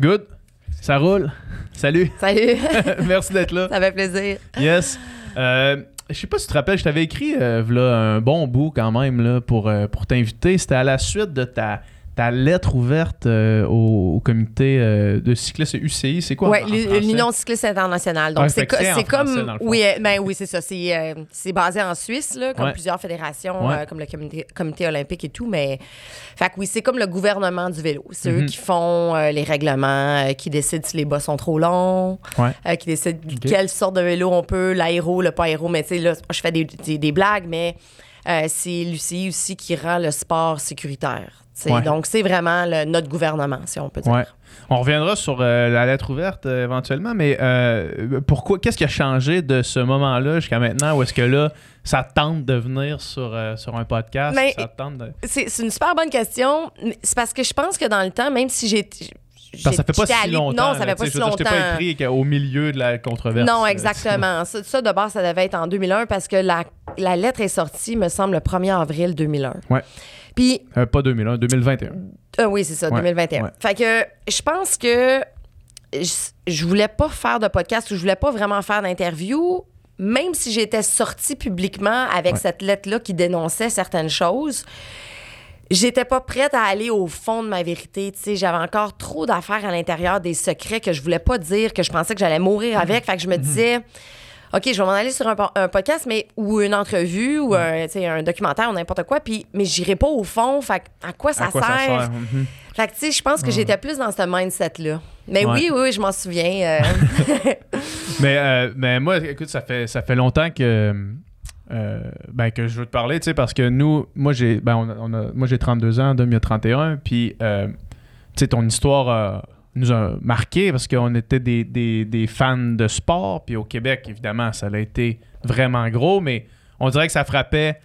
Good. Ça roule. Salut. Salut. Merci d'être là. Ça fait plaisir. Yes. Euh, je sais pas si tu te rappelles, je t'avais écrit euh, un bon bout quand même là, pour, euh, pour t'inviter. C'était à la suite de ta, ta lettre ouverte euh, au, au comité euh, de cyclistes UCI. C'est quoi? Oui, l'Union cycliste internationale. Donc, Ouais, c'est co- français, comme. oui, euh, ben oui, c'est ça. C'est euh, c'est basé en Suisse, là, comme Ouais. plusieurs fédérations, Ouais. comme le comité, comité olympique et tout. Mais, fait que oui, c'est comme le gouvernement du vélo. C'est Mhm. eux qui font les règlements, qui décident si les bas sont trop longs, qui décident quelle sorte de vélo on peut, l'aéro, le pas aéro. Mais tu sais, là, je fais des, des, des blagues, mais c'est l'UCI aussi qui rend le sport sécuritaire. Ouais. Donc, c'est vraiment le- notre gouvernement, si on peut dire. Ouais. On reviendra sur euh, la lettre ouverte euh, éventuellement, mais euh, pourquoi qu'est-ce qui a changé de ce moment-là jusqu'à maintenant où est-ce que là ça tente de venir sur, sur un podcast? Mais- ça tente de- C'est c'est une super bonne question. C'est parce que je pense que dans le temps, même si j'ai. Parce ça fait pas si longtemps. Non, ça là, fait pas si dire, longtemps. Pas écrit qu'au milieu de la controverse. Non, exactement. Ça, ça, de base, ça devait être en 2001 parce que la, la lettre est sortie, me semble, le 1er avril 2001. Ouais. Puis, Euh, pas 2001, 2021. euh, oui, c'est ça, Ouais, 2021. ouais. Fait que je pense que je, je voulais pas faire de podcast ou je voulais pas vraiment faire d'interview, même si j'étais sortie publiquement avec Ouais. cette lettre-là qui dénonçait certaines choses. J'étais pas prête à aller au fond de ma vérité, tu sais, j'avais encore trop d'affaires à l'intérieur, des secrets que je voulais pas dire, que je pensais que j'allais mourir avec, fait que je me disais OK, je vais m'en aller sur un, po- un podcast mais ou une entrevue ou un, un documentaire ou n'importe quoi puis mais j'irai pas au fond, fait à quoi ça à quoi sert ça sert? Mhm. fait que, tu sais, je pense que j'étais plus dans ce mindset-là. Mais Ouais. oui, oui, oui, je m'en souviens. euh, Mais, euh, mais moi, écoute, ça fait, ça fait longtemps que, euh, ben, que je veux te parler, tu sais, parce que nous, moi, j'ai ben, on a- on a- moi, j'ai 32 ans, Dom, il a 31, puis, euh, tu sais, ton histoire nous a marqué parce qu'on était des, des- des fans de sport, puis au Québec, évidemment, ça a été vraiment gros, mais on dirait que ça frappait,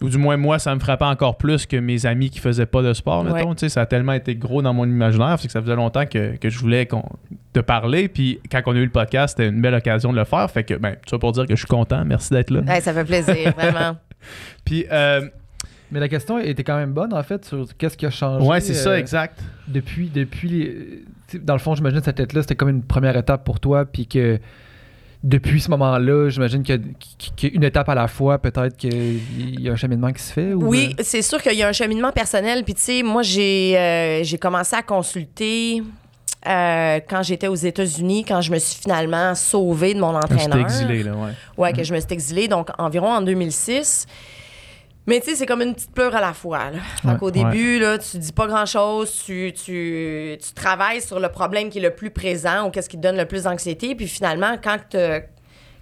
ou du moins moi, ça me frappait encore plus que mes amis qui faisaient pas de sport, Ouais. mettons, tu sais, ça a tellement été gros dans mon imaginaire, c'est que ça faisait longtemps que, que je voulais qu'on te parler. Puis quand on a eu le podcast, c'était une belle occasion de le faire. Fait que, ben, ça pour dire que je suis content. Merci d'être là. ouais, ça fait plaisir, vraiment. Puis, euh, Mais la question était quand même bonne, en fait, sur qu'est-ce qui a changé. ouais, c'est ça, euh, exact. Depuis, depuis Dans le fond, j'imagine que cette tête-là, c'était comme une première étape pour toi, puis que depuis ce moment-là, j'imagine qu'il y a- qu'il y a une étape à la fois, peut-être qu'il y a un cheminement qui se fait. Ou Oui, euh, c'est sûr qu'il y a un cheminement personnel. Puis, tu sais, moi, j'ai euh, j'ai commencé à consulter euh, quand j'étais aux États-Unis, quand je me suis finalement sauvée de mon C'était entraîneur. exilé, là, ouais. Ouais, que je me suis exilée, donc environ en 2006. Mais tu sais, c'est comme une petite pleure à la fois. Là. Fait Ouais, qu'au début, là, tu dis pas grand-chose, tu, tu, tu travailles sur le problème qui est le plus présent ou qu'est-ce qui te donne le plus d'anxiété. Puis finalement, quand, te-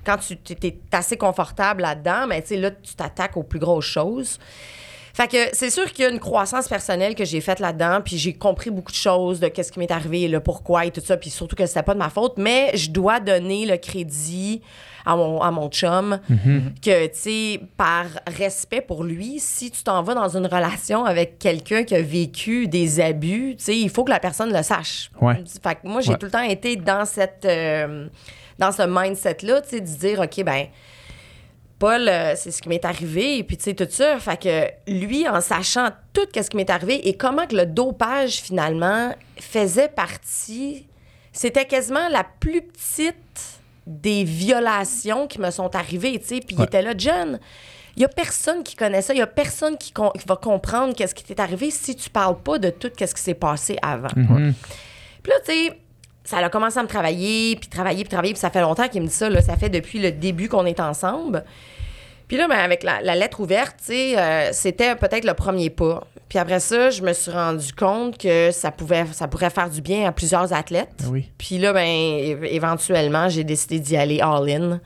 quand tu es assez confortable là-dedans, mais tu sais, là, tu t'attaques aux plus grosses choses. Fait que c'est sûr qu'il y a une croissance personnelle que j'ai faite là-dedans, puis j'ai compris beaucoup de choses de qu'est-ce qui m'est arrivé, le pourquoi et tout ça, puis surtout que c'était pas de ma faute, mais je dois donner le crédit à mon, à mon chum que, tu sais, par respect pour lui, si tu t'en vas dans une relation avec quelqu'un qui a vécu des abus, tu sais, il faut que la personne le sache. Ouais. Fait que moi, j'ai Ouais. tout le temps été dans cette... euh, dans ce mindset-là, tu sais, de dire, OK, ben Paul, euh, c'est ce qui m'est arrivé, et puis tu sais, tout ça. Fait que lui, en sachant tout ce qui m'est arrivé et comment que le dopage, finalement, faisait partie, c'était quasiment la plus petite des violations qui me sont arrivées, tu sais. Puis il était là, John. Il y a personne qui connaît ça. Il y a personne qui, con- qui va comprendre qu'est-ce qui t'est arrivé si tu parles pas de tout ce qui s'est passé avant. Mhm. Puis là, tu sais, ça a commencé à me travailler, puis travailler, puis travailler, puis ça fait longtemps qu'il me dit ça, là, ça fait depuis le début qu'on est ensemble. Puis là, ben, avec la, la lettre ouverte, tu sais, euh, c'était peut-être le premier pas. Puis après ça, je me suis rendu compte que ça pouvait, ça pourrait faire du bien à plusieurs athlètes. Ah oui. Puis là, ben, éventuellement, j'ai décidé d'y aller all-in.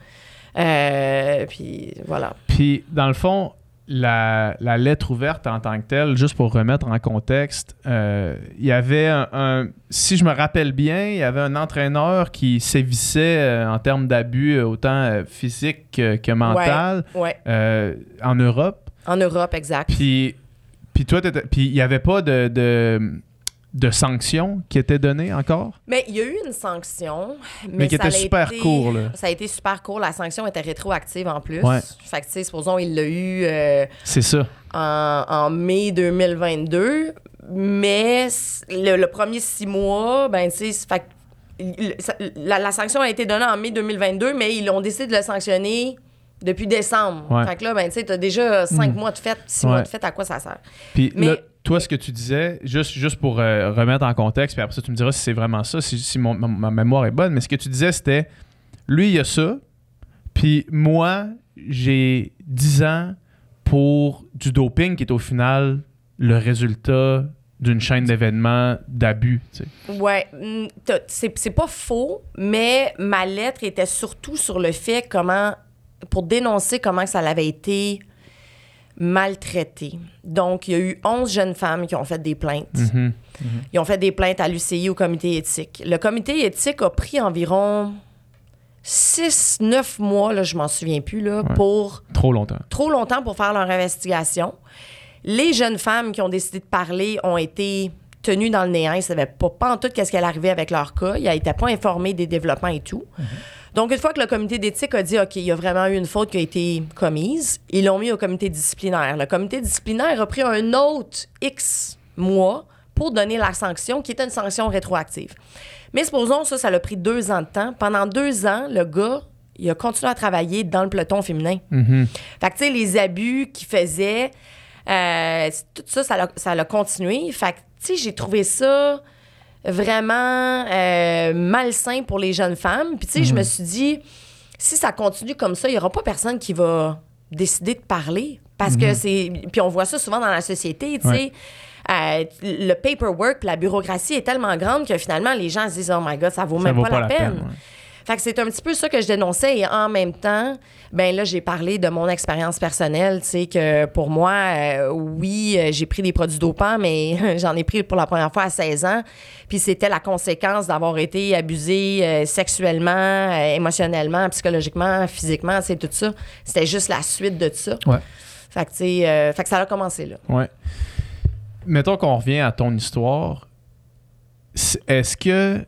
Euh, puis voilà. Puis, dans le fond, la, la lettre ouverte en tant que telle, juste pour remettre en contexte, euh, il y avait un, un- Si je me rappelle bien, il y avait un entraîneur qui sévissait euh, en termes d'abus, autant physique que, que mental, Ouais, euh, en Europe. en Europe, exact. Puis, puis toi, puis il n'y avait pas de, de, de sanctions qui étaient données encore, Mais il y a eu une sanction. Mais, mais, qui ça était super été- court. Là. Ça a été super court. La sanction était rétroactive en plus. Ouais. Fait que, tu sais, supposons il l'a eu euh, C'est ça. en, en mai 2022. mais le, le premier six mois, ben, tu sais, fait la, la sanction a été donnée en mai 2022, mais ils ont décidé de le sanctionner depuis décembre. Ouais. Fait que là, ben, tu sais, t'as déjà cinq Mm. mois de fête, six Ouais. mois de fête, à quoi ça sert? Puis Mais- là, toi, ce que tu disais, juste, juste pour euh, remettre en contexte, puis après ça, tu me diras si c'est vraiment ça, si, si mon- ma, ma mémoire est bonne, mais ce que tu disais, c'était, lui, il y a ça, puis moi, j'ai 10 ans pour du doping qui est au final le résultat d'une chaîne d'événements d'abus. tu sais. Ouais, mm, c'est c'est pas faux, mais ma lettre était surtout sur le fait comment, pour dénoncer comment ça avait été maltraité. Donc, il y a eu 11 jeunes femmes qui ont fait des plaintes. Mhm. Ils ont fait des plaintes à l'UCI, au comité éthique. Le comité éthique a pris environ 6-9 mois, là, je m'en souviens plus, là, Ouais. pour Trop longtemps. trop longtemps pour faire leur investigation. Les jeunes femmes qui ont décidé de parler ont été tenues dans le néant. Ils ne savaient pas, pas en tout qu'est-ce qui allait arriver avec leur cas. Ils n'étaient pas informés des développements et tout. Donc, une fois que le comité d'éthique a dit, OK, il y a vraiment eu une faute qui a été commise, ils l'ont mis au comité disciplinaire. Le comité disciplinaire a pris un autre X mois pour donner la sanction, qui était une sanction rétroactive. Mais supposons, ça, ça l'a pris deux ans de temps. Pendant deux ans, le gars, il a continué à travailler dans le peloton féminin. Mhm. Fait que, tu sais, les abus qu'il faisait, euh, tout ça, ça l'a, ça l'a continué. Fait que, tu sais, j'ai trouvé ça vraiment euh, malsain pour les jeunes femmes. Puis, tu sais, je me suis dit, si ça continue comme ça, il n'y aura pas personne qui va décider de parler. Parce que c'est. Puis, on voit ça souvent dans la société, tu sais. Ouais. Euh, le paperwork, la bureaucratie est tellement grande que finalement, les gens se disent, oh my God, ça vaut Ça même vaut pas, la, peine. ouais. Fait que c'est un petit peu ça que je dénonçais et en même temps, ben là, j'ai parlé de mon expérience personnelle, tu sais, que pour moi, euh, oui, euh, j'ai pris des produits dopants, mais j'en ai pris pour la première fois à 16 ans. Puis c'était la conséquence d'avoir été abusée euh, sexuellement, euh, émotionnellement, psychologiquement, physiquement, c'est tout ça. C'était juste la suite de ça. Ouais. Fait que, euh, fait que ça a commencé là. Ouais. Mettons qu'on revient à ton histoire. Est-ce que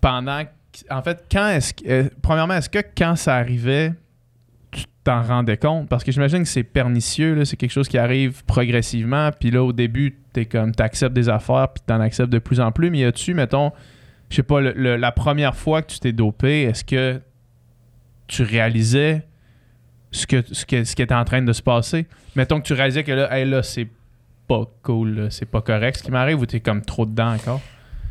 pendant. En fait, quand est-ce que. euh, premièrement, est-ce que quand ça arrivait, tu t'en rendais compte? Parce que j'imagine que c'est pernicieux, c'est quelque chose qui arrive progressivement. Puis là, au début, t'es comme. T'acceptes des affaires, puis t'en acceptes de plus en plus. Mais y a-tu, mettons, je sais pas, la première fois que tu t'es dopé, est-ce que tu réalisais ce que, ce, qui était en train de se passer? Mettons que tu réalisais que là, hey, là, c'est pas cool, c'est pas correct ce qui m'arrive ou t'es comme trop dedans encore?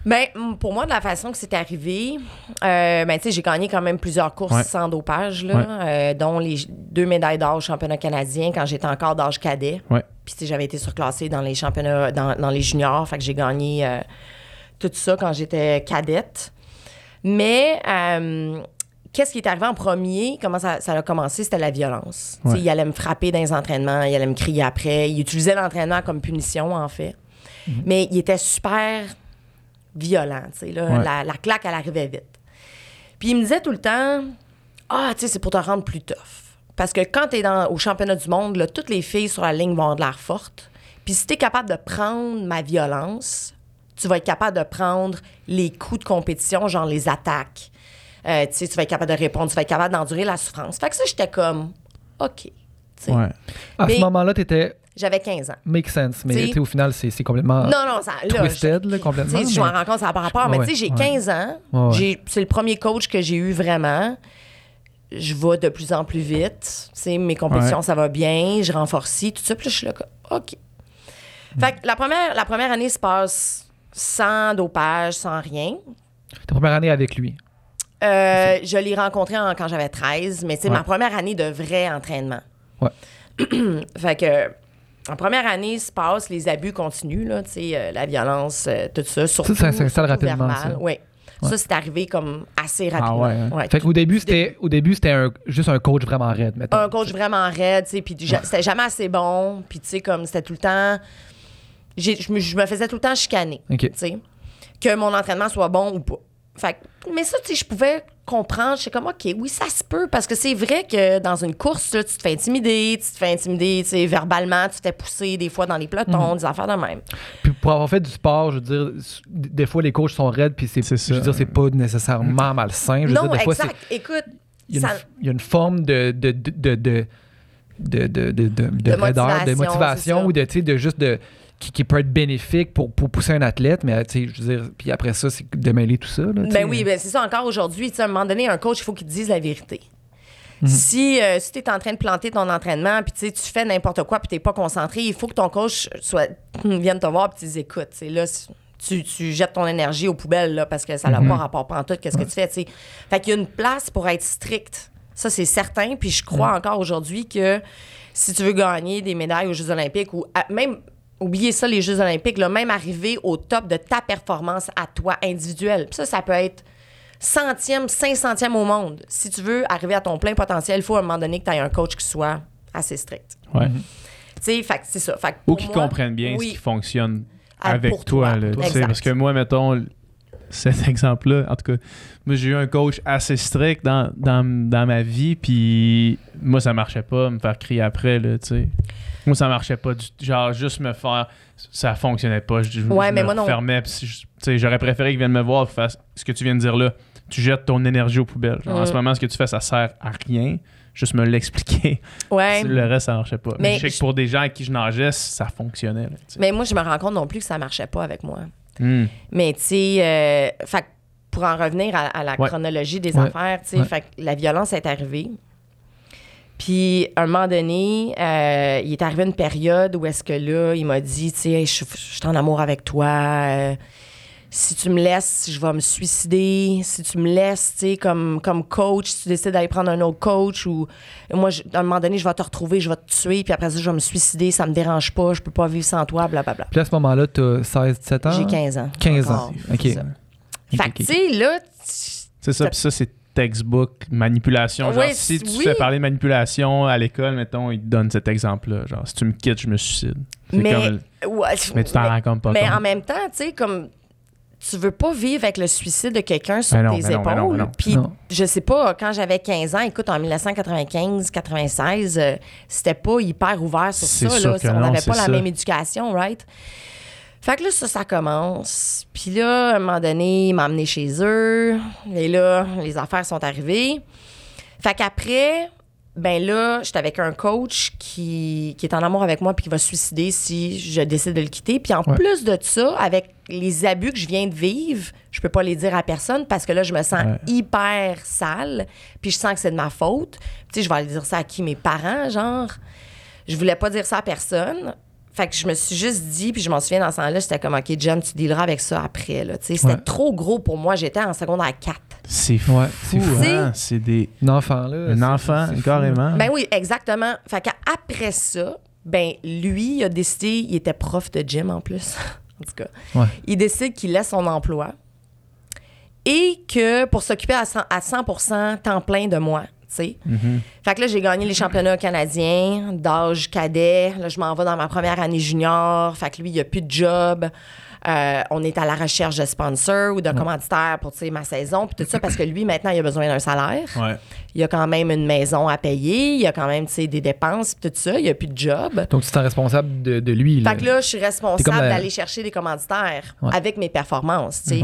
Ben, pour moi, de la façon que c'est arrivé, euh, ben, tu sais, j'ai gagné quand même plusieurs courses Ouais. sans dopage, là, Ouais. euh, dont les deux médailles d'or au championnat canadien quand j'étais encore d'âge cadet. Ouais. Puis, tu j'avais été surclassée dans les championnats, dans, dans les juniors, fait que j'ai gagné euh, tout ça quand j'étais cadette. Mais, qu'est-ce qui est arrivé en premier? Comment ça, ça a commencé? C'était la violence. Il allait me frapper dans les entraînements, il allait me crier après. Il utilisait l'entraînement comme punition, en fait. Mais il était super violent, tu là. Ouais. La, la claque, elle arrivait vite. Puis il me disait tout le temps, ah, tu sais, c'est pour te rendre plus tough. Parce que quand tu es au championnat du monde, là, toutes les filles sur la ligne vont avoir de l'air fortes. Puis si tu es capable de prendre ma violence, tu vas être capable de prendre les coups de compétition, genre les attaques. Euh, tu sais, tu vas être capable de répondre, tu vas être capable d'endurer la souffrance. Fait que ça, j'étais comme, OK. Tu. Ouais. À Mais- ce moment-là, t'étais J'avais 15 ans. make sense, mais au final, c'est complètement Non, non, ça. Là, twisted, là, Tu complètement. sais, je m'en mais- rends compte, ça n'a pas rapport. Mais Ouais, tu sais, j'ai ouais. 15 ans. Ouais, C'est le premier coach que j'ai eu vraiment. Je vais de plus en plus vite. Mes compétitions, ça va bien. Je renforce tout ça. Puis je suis là, OK. Fait que la première, la première année se passe sans dopage, sans rien. Ta première année avec lui? Euh, je l'ai rencontré en- quand j'avais 13, mais c'est Ouais. ma première année de vrai entraînement. Ouais. fait que, en première année se passe, les abus continuent, là, euh, la violence, euh, tout ça. Surtout, ça s'installe rapidement, ça. Oui. Ça, c'est arrivé comme assez rapidement. ouais, hein? Ouais. Fait qu'au début, c'était au début, c'était un- juste un coach vraiment raide, mettons. un coach vraiment raide, tu sais, puis c'était jamais assez bon, puis tu sais, comme c'était tout le temps... Je me, je me faisais tout le temps chicaner, OK. tu sais, que mon entraînement soit bon ou pas. Fait mais ça, tu sais, je pouvais comprendre. Je suis comme, OK, oui, ça se peut. Parce que c'est vrai que dans une course, là, tu te fais intimider, tu te fais intimider, tu sais, verbalement, tu te fais pousser des fois dans les pelotons, mm des affaires de même. Puis pour avoir fait du sport, je veux dire, des fois, les coachs sont raides, puis c'est, je veux dire, c'est pas nécessairement mhm. malsain. Je veux non, dire, exact. Écoute, il y, a une forme de, de, de, de de, de, de, raideur, de motivation ou de, de juste de, qui, qui peut être bénéfique pour, pour pousser un athlète, mais je veux dire, puis après ça, c'est de mêler tout ça. Là. Ben oui, ben c'est ça. Encore aujourd'hui, à un moment donné, un coach, il faut qu'il te dise la vérité. Mhm. Si, euh, si tu es en train de planter ton entraînement, puis tu fais n'importe quoi, puis tu n'es pas concentré, il faut que ton coach soit, vienne te voir, puis tu dis écoute, là, tu, tu jettes ton énergie aux poubelles, là, parce que ça n'a Mhm. pas rapport pas en tout, qu'est-ce que tu fais, tu sais. Fait qu'il y a une place pour être strict. Ça, c'est certain, puis je crois encore aujourd'hui que si tu veux gagner des médailles aux Jeux Olympiques ou à- même. Oubliez ça, les Jeux Olympiques, là, même arriver au top de ta performance à toi individuelle. Puis ça, ça peut être centième, cinq centième au monde. Si tu veux arriver à ton plein potentiel, il faut à un moment donné que tu aies un coach qui soit assez strict. Ouais. Tu sais, fait que c'est ça. Fait Ou qui moi, comprennent bien oui, ce qui fonctionne Ah, avec toi. toi. là, tu sais, Exact. parce que moi, mettons, cet exemple-là, en tout cas, moi, j'ai eu un coach assez strict dans, dans, dans ma vie, puis moi, ça marchait pas, me faire crier après, là, tu sais. Moi, ça marchait pas. Du, genre, juste me faire. Ça fonctionnait pas. Je, je Ouais, me mais moi non. fermais, je- j'aurais préféré qu'il vienne me voir et ce que tu viens de dire là. Tu jettes ton énergie aux poubelles. Genre, En ce moment, ce que tu fais, ça sert à rien. Juste me l'expliquer. Ouais. Le reste, ça marchait pas. Mais, Mais je sais que je- pour des gens avec qui je nageais, ça fonctionnait. là. Mais moi, je me rends compte non plus que ça marchait pas avec moi. Hmm. Mais tu sais, euh, pour en revenir à, à la Ouais. chronologie des Ouais. affaires, tu sais, Ouais. fait que la violence est arrivée. Puis, à un moment donné, euh, il est arrivé une période où est-ce que là, il m'a dit, tu sais, je je suis en amour avec toi. euh, si tu me laisses, je vais me suicider. Si tu me laisses, tu sais, comme, comme coach, si tu décides d'aller prendre un autre coach ou moi, je- à un moment donné, je vais te retrouver, je vais te tuer, puis après ça, je vais me suicider, ça me dérange pas, je peux pas vivre sans toi, blablabla. Puis à ce moment-là, tu as 16, 17 ans? J'ai 15 ans. 15 ans. encore, OK. Fait que, tu sais, là, C'est ça, puis ça, c'est textbook, manipulation. Genre, si tu oui. fais parler de manipulation à l'école, mettons, ils te donnent cet exemple-là. Genre, si tu me quittes, je me suicide. Mais, comme- ouais, mais tu t'en mais- rends compte pas. mais compte. en même temps, tu sais, comme tu veux pas vivre avec le suicide de quelqu'un sur non, tes non, non, épaules. non. Puis, Non. je sais pas, quand j'avais 15 ans, écoute, en 1995-96, euh, c'était pas hyper ouvert sur ça. sûr Là. que On non, n'avait pas la ça. même éducation, right? Fait que là, ça, ça commence. Puis là, à un moment donné, il m'a amené chez eux. Et là, les affaires sont arrivées. Fait qu'après, ben là, j'étais avec un coach qui, qui est en amour avec moi puis qui va se suicider si je décide de le quitter. Puis en Ouais. plus de ça, avec les abus que je viens de vivre, je peux pas les dire à personne parce que là, je me sens Ouais. hyper sale. Puis je sens que c'est de ma faute. Puis tu sais, je vais aller dire ça à qui? Mes parents, genre. Je voulais pas dire ça à personne. Fait que je me suis juste dit, puis je m'en souviens dans ce temps-là, j'étais comme, OK, Jen, tu dealeras avec ça après. Là. C'était Ouais. trop gros pour moi. J'étais en secondaire 4. C'est fou, Ouais, c'est fou. hein? C'est des... Un enfant, là. Un enfant, carrément. Ben oui, exactement. Fait qu'après ça, ben lui, il a décidé, il était prof de gym en plus, en tout cas. Ouais. Il décide qu'il laisse son emploi et que pour s'occuper à 100, à 100% temps plein de moi, Mhm. Fait que là, j'ai gagné les championnats canadiens d'âge cadet. Là, je m'en vais dans ma première année junior. Fait que lui, il a plus de job. Euh, on est à la recherche de sponsors ou de commanditaires pour ma saison, puis tout ça, parce que lui, maintenant, il a besoin d'un salaire. Ouais. Il a quand même une maison à payer, il a quand même des dépenses, puis tout ça. Il n'y a plus de job. Donc, tu es responsable de, de lui. Là. Fait que là, je suis responsable la- d'aller chercher des commanditaires Ouais. avec mes performances. tu sais.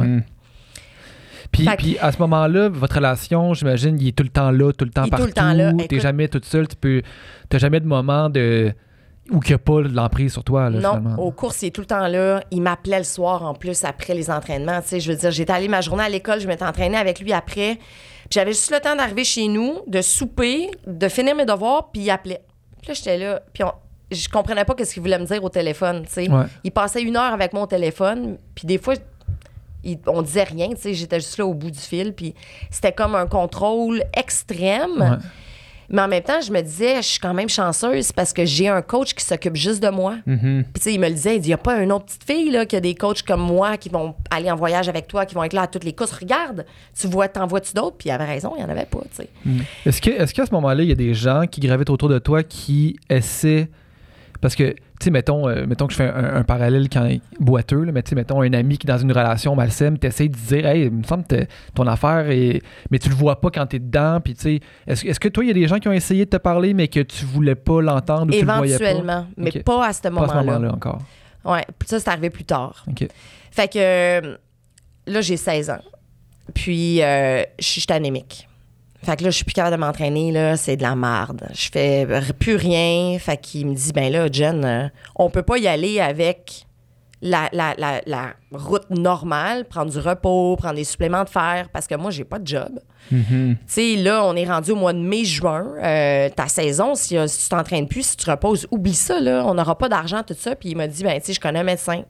Puis, que- puis à ce moment-là, votre relation, j'imagine, il est tout le temps là, tout le temps Il est tout partout. le temps là. T'es jamais toute seule. Tu peux. T'as jamais de moment de où il n'y a pas l'emprise sur toi, là, Non, finalement. aux courses, il est tout le temps là. Il m'appelait le soir en plus après les entraînements. Tu sais, je veux dire, j'étais allée ma journée à l'école, je m'étais entraînée avec lui après. Puis j'avais juste le temps d'arriver chez nous, de souper, de finir mes devoirs, puis il appelait. Puis là, j'étais là, puis on- je comprenais pas ce qu'il voulait me dire au téléphone. Tu sais. Ouais. Il passait une heure avec moi au téléphone, puis des fois, il- on disait rien. Tu sais, j'étais juste là au bout du fil, puis c'était comme un contrôle extrême. Ouais. Mais en même temps, je me disais, je suis quand même chanceuse parce que j'ai un coach qui s'occupe juste de moi. Mhm. Puis, tu sais, il me le disait, il dit, il n'y a pas une autre petite fille, là, qui a des coachs comme moi qui vont aller en voyage avec toi, qui vont être là à toutes les courses. Regarde, tu vois, t'en vois-tu d'autres? Puis, il avait raison, il n'y en avait pas, tu sais. Est-ce que, est-ce qu'à ce moment-là, il y a des gens qui gravitent autour de toi qui essaient? Parce que, sais, mettons, euh, mettons que je fais un, un parallèle quand, boiteux, là, mais tu sais, mettons un ami qui est dans une relation malsaine, t'essayes de dire, hey, il me semble que ton affaire est. Mais tu le vois pas quand t'es dedans, puis tu sais. Est-ce, est-ce que toi, il y a des gens qui ont essayé de te parler, mais que tu voulais pas l'entendre ou tu le voyais pas? Éventuellement, mais pas à ce Pas à ce moment-là. moment-là encore. ouais, ça, c'est arrivé plus tard. OK. Fait que euh, là, j'ai 16 ans. Puis, euh, je suis anémique. Fait que là, je suis plus capable de m'entraîner, là, c'est de la merde. Je fais plus rien. Fait qu'il me dit, ben là, Jen, euh, on peut pas y aller avec la, la, la, la route normale, prendre du repos, prendre des suppléments de fer, parce que moi, j'ai pas de job. Mhm. Tu sais, là, on est rendu au mois de mai-juin. Euh, ta saison, si, euh, si tu t'entraînes plus, si tu reposes, oublie ça, là. On n'aura pas d'argent, tout ça. Puis il m'a dit, ben, tu sais, je connais un médecin.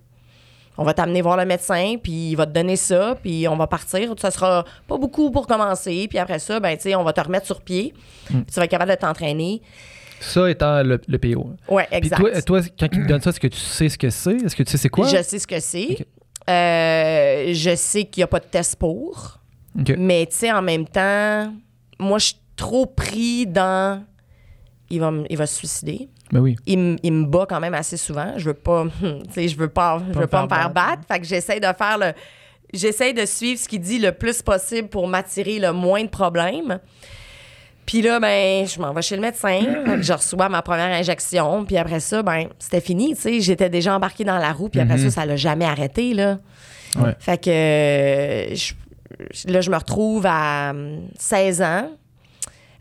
On va t'amener voir le médecin, puis il va te donner ça, puis on va partir. Ça sera pas beaucoup pour commencer. Puis après ça, ben, on va te remettre sur pied. Puis tu vas être capable de t'entraîner. Ça étant le, le PO. Ouais, Puis exact. toi, toi, quand il te donne ça, est-ce que tu sais ce que c'est? Est-ce que tu sais c'est quoi? Je sais ce que c'est. Euh, je sais qu'il n'y a pas de test pour. Mais tu sais, en même temps, moi, je suis trop pris dans. Il va, il va se suicider. Ben oui. Il, me- il me bat quand même assez souvent. Je veux pas. tu sais, je veux pas, je veux pas me faire battre. Fait que j'essaie de faire le. J'essaie de suivre ce qu'il dit le plus possible pour m'attirer le moins de problèmes. Puis là, ben, je m'en vais chez le médecin. Je reçois ma première injection. Puis après ça, ben, c'était fini. Tu sais, j'étais déjà embarquée dans la roue. Puis après ça, ça l'a jamais arrêté, là. Ouais. Fait que euh, je- là, je me retrouve à hum, 16 ans.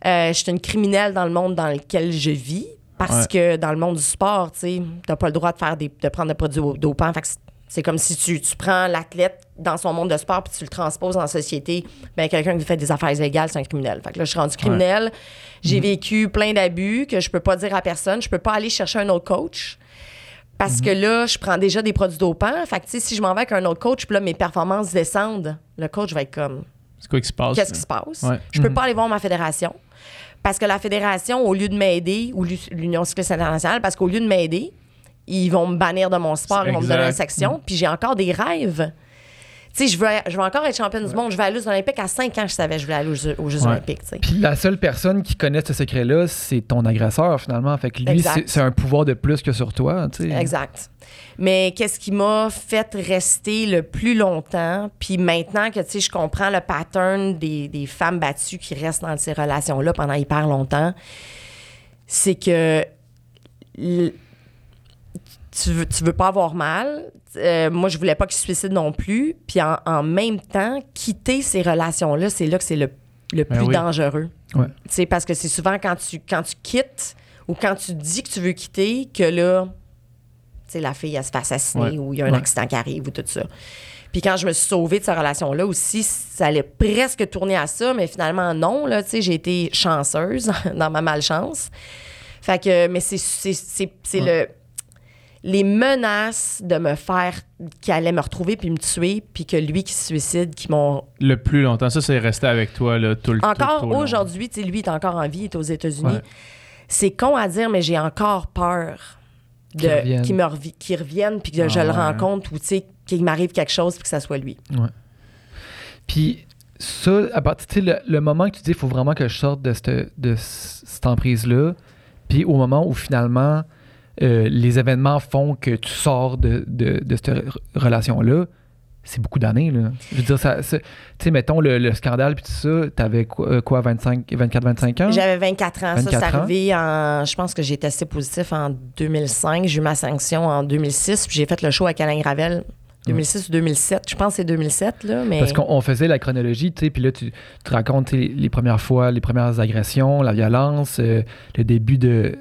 Euh, je suis une criminelle dans le monde dans lequel je vis. Parce que dans le monde du sport, tu t'as pas le droit de faire des, de prendre des produits dopants. C'est- comme si tu, tu prends l'athlète dans son monde de sport puis tu le transposes la société. Ben, quelqu'un qui fait des affaires illégales, c'est un criminel. Fait que là, je suis rendue criminelle. J'ai vécu plein d'abus que je peux pas dire à personne. Je peux pas aller chercher un autre coach. Parce que là, je prends déjà des produits dopants. Fait que, si je m'en vais avec un autre coach, puis là, mes performances descendent, le coach va être comme, C'est quoi qui se passe? qu'est-ce qui se passe? Ouais. Je peux pas aller voir ma fédération. Parce que la fédération, au lieu de m'aider, ou l'U- l'Union cycliste internationale, parce qu'au lieu de m'aider, ils vont me bannir de mon sport, ils vont me donner une section, puis j'ai encore des rêves. Tu sais, je veux, je veux encore être championne du monde. Je vais aller aux Olympiques. À 5 ans, je savais que je voulais aller aux Jeux, aux Jeux Ouais. Olympiques. Puis la seule personne qui connaît ce secret-là, c'est ton agresseur, finalement. Fait que lui, c'est un pouvoir de plus que sur toi, tu sais. Exact. Mais qu'est-ce qui m'a fait rester le plus longtemps, puis maintenant que, je comprends le pattern des, des femmes battues qui restent dans ces relations-là pendant hyper longtemps, c'est que tu veux, tu veux pas avoir mal. Euh, moi, je voulais pas qu'il se suicide non plus. Puis en, en même temps, quitter ces relations-là, c'est là que c'est le, le Ben plus oui. dangereux. Ouais. Parce que c'est souvent quand tu, quand tu quittes ou quand tu dis que tu veux quitter que là, la fille, elle se fait assassiner Ouais. ou il y a un Ouais. accident qui arrive ou tout ça. Puis quand je me suis sauvée de cette relation-là aussi, ça allait presque tourner à ça, mais finalement, non. Là, j'ai été chanceuse dans ma malchance. Fait que, mais c'est, c'est, c'est, c'est le les menaces de me faire qu'il allait me retrouver puis me tuer puis que lui qui se suicide qui m'ont Le plus longtemps. Ça, c'est resté avec toi là, tout le temps. encore aujourd'hui, tu sais, lui est encore en vie, il est aux États-Unis. Ouais. C'est con à dire, mais j'ai encore peur de Qu'il revienne. me revi- qu'il revienne puis que Ah je le ouais. rencontre ou tu sais qu'il m'arrive quelque chose puis que ça soit lui. Puis ça, à partir, tu sais, le, le moment que tu dis, il faut vraiment que je sorte de cette, de cette emprise-là, puis au moment où finalement euh, les événements font que tu sors de, de, de cette re- relation-là, c'est beaucoup d'années. Là. Je veux dire, ça, tu sais, mettons le, le scandale, puis tout ça, t'avais quoi, euh, quoi 25, 24-25 ans? J'avais 24 ans, ça 24 c'est arrivé en je pense que j'ai testé positif en 2005, j'ai eu ma sanction en 2006 puis j'ai fait le show avec Alain Gravel 2006 ou 2007, je pense que c'est 2007 là, mais Parce qu'on on faisait la chronologie, tu sais, puis là, tu, tu racontes les premières fois, les premières agressions, la violence, euh, le début de,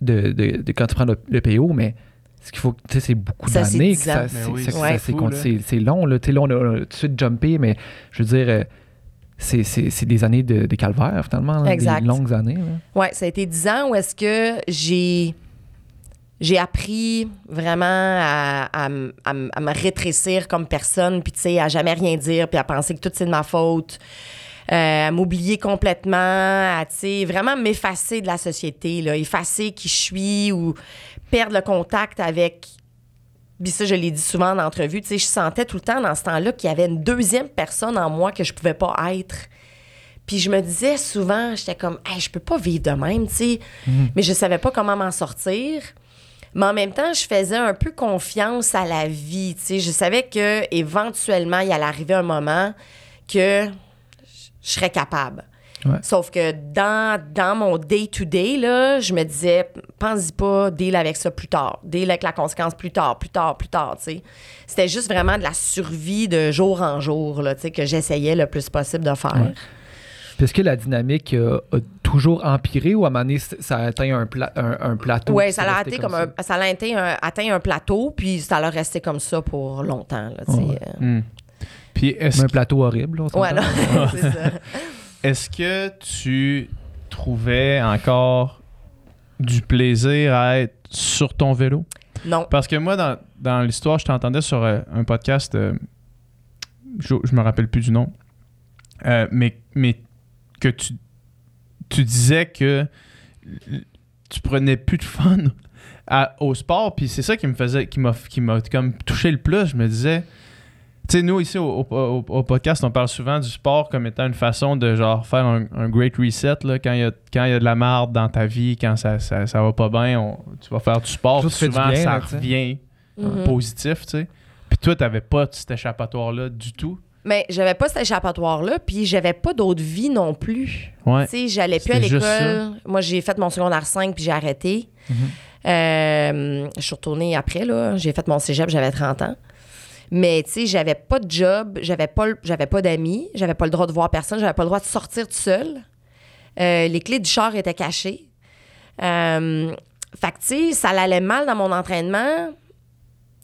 de, de- de quand tu prends le, le PO, mais ce qu'il faut, tu sais, c'est beaucoup d'années. 10 que ça- c'est- oui, long, là. Tu sais, là, on a, on a tout de suite jumpé, mais je veux dire, euh, c'est- c'est c'est des années de, de calvaire, finalement. là, Exact. Des longues années. là. Ouais, ça a été 10 ans où est-ce que j'ai j'ai appris vraiment à, à à à me rétrécir comme personne, puis tu sais, à jamais rien dire, puis à penser que tout c'est de ma faute, euh, à m'oublier complètement, à vraiment m'effacer de la société, là, effacer qui je suis ou perdre le contact avec. Puis ça, je l'ai dit souvent en entrevue, tu sais, je sentais tout le temps dans ce temps-là qu'il y avait une deuxième personne en moi que je pouvais pas être. Puis je me disais souvent, j'étais comme, hey, je peux pas vivre de même, tu sais. Mais je savais pas comment m'en sortir. Mais en même temps, je faisais un peu confiance à la vie, tu sais. Je savais que éventuellement, il allait arriver un moment que je serais capable. Ouais. Sauf que dans, dans mon day-to-day, je me disais, pense-y pas, deal avec ça plus tard. Deal avec la conséquence plus tard, plus tard, plus tard. C'était juste vraiment de la survie de jour en jour, là, que j'essayais le plus possible de faire. Ouais. Est-ce que la dynamique euh, a toujours empiré ou à un moment donné, ça a atteint un, pla- un, un plateau? Oui, ça resté atteint comme ça? un, ça l'a atteint un, atteint un plateau, puis ça l'a resté comme ça pour longtemps. Là. Ouais. Hmm. Puis est-ce un plateau horrible, c'est ça. Est-ce que tu trouvais encore du plaisir à être sur ton vélo? Non. Parce que moi, dans, dans l'histoire, je t'entendais sur euh, un podcast, euh, je, je me rappelle plus du nom, euh, mais, mais que tu, tu disais que tu prenais plus de fun à- au sport, puis c'est ça qui me faisait, qui m'a, qui m'a comme touché le plus. Je me disais, tu sais, nous ici au, au- au- au podcast, on parle souvent du sport comme étant une façon de genre faire un, un great reset là, quand il y a quand il y a de la merde dans ta vie, quand ça, ça, ça va pas bien, on- tu vas faire du sport, du souvent bien, ça là, revient Mhm. positif, tu sais. Puis toi, t'avais pas cet échappatoire-là du tout? Mais j'avais pas cet échappatoire-là, puis j'avais pas d'autre vie non plus. Ouais. Tu sais, j'allais plus à l'école. Moi, j'ai fait mon secondaire 5, puis j'ai arrêté. Mhm. Euh, je suis retournée après, là. J'ai fait mon cégep, j'avais 30 ans. Mais, tu sais, j'avais pas de job, j'avais pas, j'avais pas d'amis, j'avais pas le droit de voir personne, j'avais pas le droit de sortir tout seul. Euh, les clés du char étaient cachées. Euh, fait que, tu sais, ça allait mal dans mon entraînement.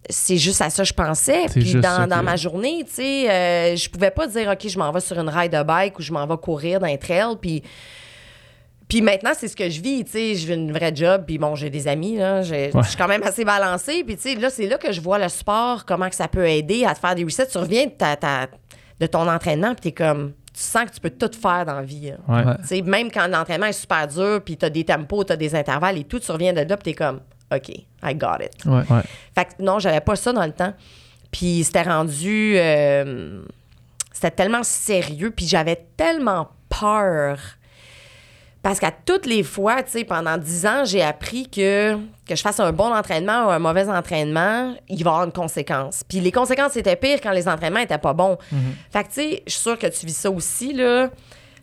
C'est juste à ça que je pensais. Puis que- dans ma journée, tu sais, euh, je pouvais pas dire, OK, je m'en vais sur une ride de bike ou je m'en vais courir dans un trail. Puis, puis maintenant, c'est ce que je vis, tu sais. Je vis une vraie job, puis bon, j'ai des amis, là. J'ai- Ouais. Je suis quand même assez balancée. Puis, tu sais, là, c'est là que je vois le sport, comment que ça peut aider à te faire des resets. Tu reviens de, ta, ta- de ton entraînement, puis t'es comme... Tu sens que tu peux tout faire dans la vie. Ouais. Tu même quand l'entraînement est super dur, puis t'as des tempos, t'as des intervalles et tout, tu reviens de là, puis t'es comme, OK, I got it. Ouais. Ouais. Fait que non, j'avais pas ça dans le temps. Puis c'était rendu. euh, c'était tellement sérieux, puis j'avais tellement peur. Parce qu'à toutes les fois, tu sais, pendant dix ans, j'ai appris que que je fasse un bon entraînement ou un mauvais entraînement, il va y avoir une conséquence. Puis les conséquences étaient pires quand les entraînements étaient pas bons. Fait que, tu sais, je suis sûre que tu vis ça aussi, là.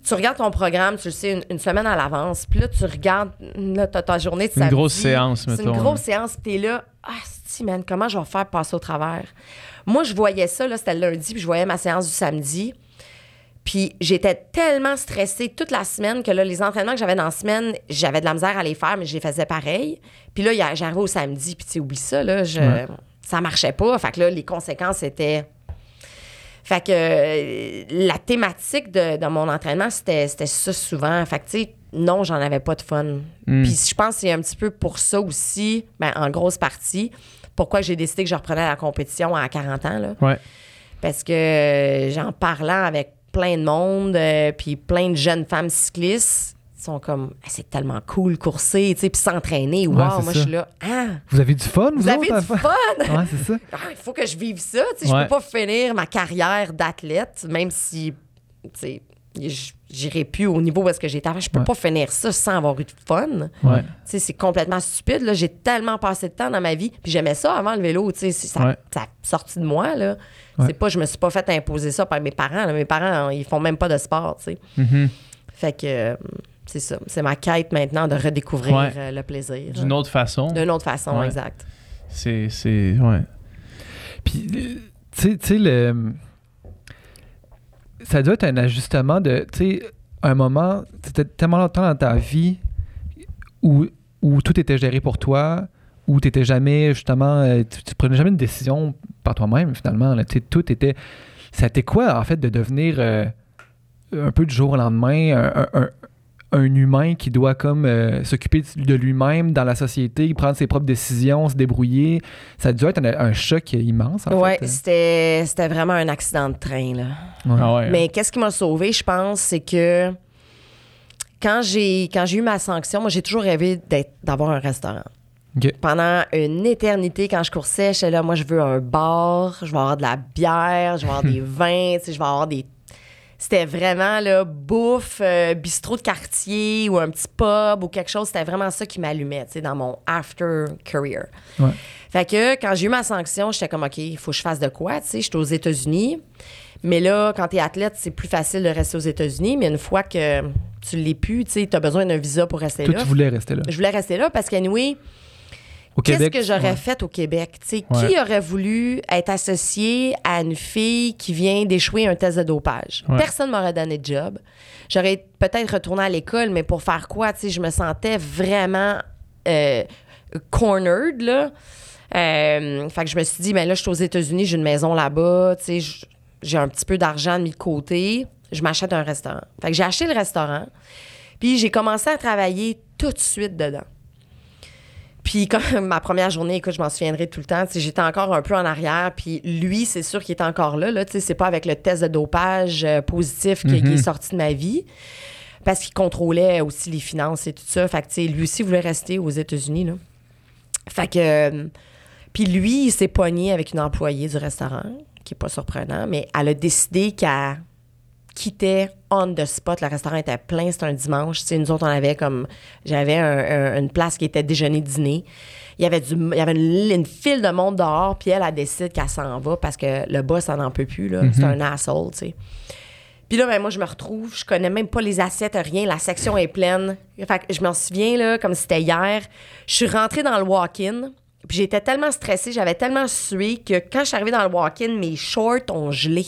Tu regardes ton programme, tu le sais, une, une semaine à l'avance. Puis là, tu regardes, là, ta journée de Une samedi. grosse séance, C'est mettons. une grosse séance, puis t'es là, ah, si, man, comment je vais faire passer au travers? Moi, je voyais ça, là, c'était le lundi, puis je voyais ma séance du samedi. Puis j'étais tellement stressée toute la semaine que là, les entraînements que j'avais dans la semaine, j'avais de la misère à les faire, mais je les faisais pareil. Puis là, j'arrivais au samedi, puis tu sais, oublie ça, là, je, Ouais. ça marchait pas. Fait que là, les conséquences étaient... Fait que euh, la thématique de, de mon entraînement, c'était ça souvent. Fait que, tu sais, non, j'en avais pas de fun. Hmm. Puis je pense que c'est un petit peu pour ça aussi, ben, en grosse partie, pourquoi j'ai décidé que je reprenais la compétition à 40 ans. Là. Ouais. Parce que euh, j'en parlant avec plein de monde, euh, puis plein de jeunes femmes cyclistes, sont comme, Ah, c'est tellement cool courser, tu sais, puis s'entraîner. Wow, Ouais, moi, je suis là, ah, Vous avez du fun, vous, vous avez autres, du fun! Ouais, c'est ça. Ah, il faut que je vive ça. Tu sais, Ouais. Je peux pas finir ma carrière d'athlète, même si tu sais, j'irai plus au niveau où est-ce que j'étais avant. Je peux Ouais. pas finir ça sans avoir eu de fun. Ouais. C'est complètement stupide. Là. J'ai tellement passé de temps dans ma vie. Puis j'aimais ça avant le vélo. Ça, Ouais. ça a sorti de moi. Là. C'est pas, je me suis pas fait imposer ça par mes parents. là. Mes parents, ils font même pas de sport. Mhm. Fait que euh, c'est ça. C'est ma quête maintenant de redécouvrir euh, le plaisir. D'une autre façon. D'une autre façon, exact. C'est. c'est ouais. Puis, tu sais, le. Ça doit être un ajustement de. Tu sais, un moment, c'était tellement longtemps dans ta vie où, où tout était géré pour toi, où tu n'étais jamais, justement. euh, Tu, prenais jamais une décision par toi-même, finalement. Là. Tout était. C'était quoi, en fait, de devenir euh, un peu du jour au lendemain un- un- humain qui doit comme euh, s'occuper de lui-même dans la société, prendre ses propres décisions, se débrouiller. Ça a dû être un, un choc immense, en Ouais, fait. c'était c'était vraiment un accident de train. Là. Ouais. Ah ouais. Mais qu'est-ce qui m'a sauvé, je pense, c'est que quand j'ai quand j'ai eu ma sanction, moi j'ai toujours rêvé d'être- d'avoir un restaurant. Pendant une éternité, quand je coursais, j'étais là, moi je veux un bar, je vais avoir de la bière, je vais avoir des vins, je vais avoir des. C'était vraiment là, bouffe, euh, bistrot de quartier ou un petit pub ou quelque chose. C'était vraiment ça qui m'allumait, tu sais, dans mon after career. Ouais. Fait que quand j'ai eu ma sanction, j'étais comme, OK, il faut que je fasse de quoi, tu sais? J'étais aux États-Unis. Mais là, quand t'es athlète, c'est plus facile de rester aux États-Unis. Mais une fois que tu l'es plus, tu sais, t'as besoin d'un visa pour rester Toi, là. tu voulais rester là. Je voulais rester là parce qu'anyway, Qu'est-ce que j'aurais ouais. fait au Québec? Ouais. Qui aurait voulu être associé à une fille qui vient d'échouer un test de dopage? Ouais. Personne m'aurait donné de job. J'aurais peut-être retourné à l'école, mais pour faire quoi? Je me sentais vraiment euh, cornered, là. Euh, fait que je me suis dit, ben là, je suis aux États-Unis, j'ai une maison là-bas, j'ai un petit peu d'argent de mis de côté, je m'achète un restaurant. Fait que j'ai acheté le restaurant, puis j'ai commencé à travailler tout de suite dedans. Puis comme ma première journée, écoute, je m'en souviendrai tout le temps, j'étais encore un peu en arrière, puis lui, c'est sûr qu'il est encore là, là, c'est pas avec le test de dopage euh, positif qui, qui est sorti de ma vie, parce qu'il contrôlait aussi les finances et tout ça, fait que, lui aussi voulait rester aux États-Unis, là. Fait que... euh, puis lui, il s'est pogné avec une employée du restaurant, qui est pas surprenant, mais elle a décidé qu'elle quittait on the spot. Le restaurant était plein, c'était un dimanche. Tu sais, nous autres, on avait comme. J'avais un- un- une place qui était déjeuner-dîner. Il y avait, du, il y avait une, une file de monde dehors, puis elle, elle décide qu'elle s'en va parce que le boss, ça n'en peut plus. là. C'est un asshole, tu sais. Puis là, ben, moi, je me retrouve, je connais même pas les assiettes, rien. La section est pleine. Fait que je m'en souviens, là, comme c'était hier. Je suis rentrée dans le walk-in, puis j'étais tellement stressée, j'avais tellement sué que quand je suis arrivée dans le walk-in, mes shorts ont gelé.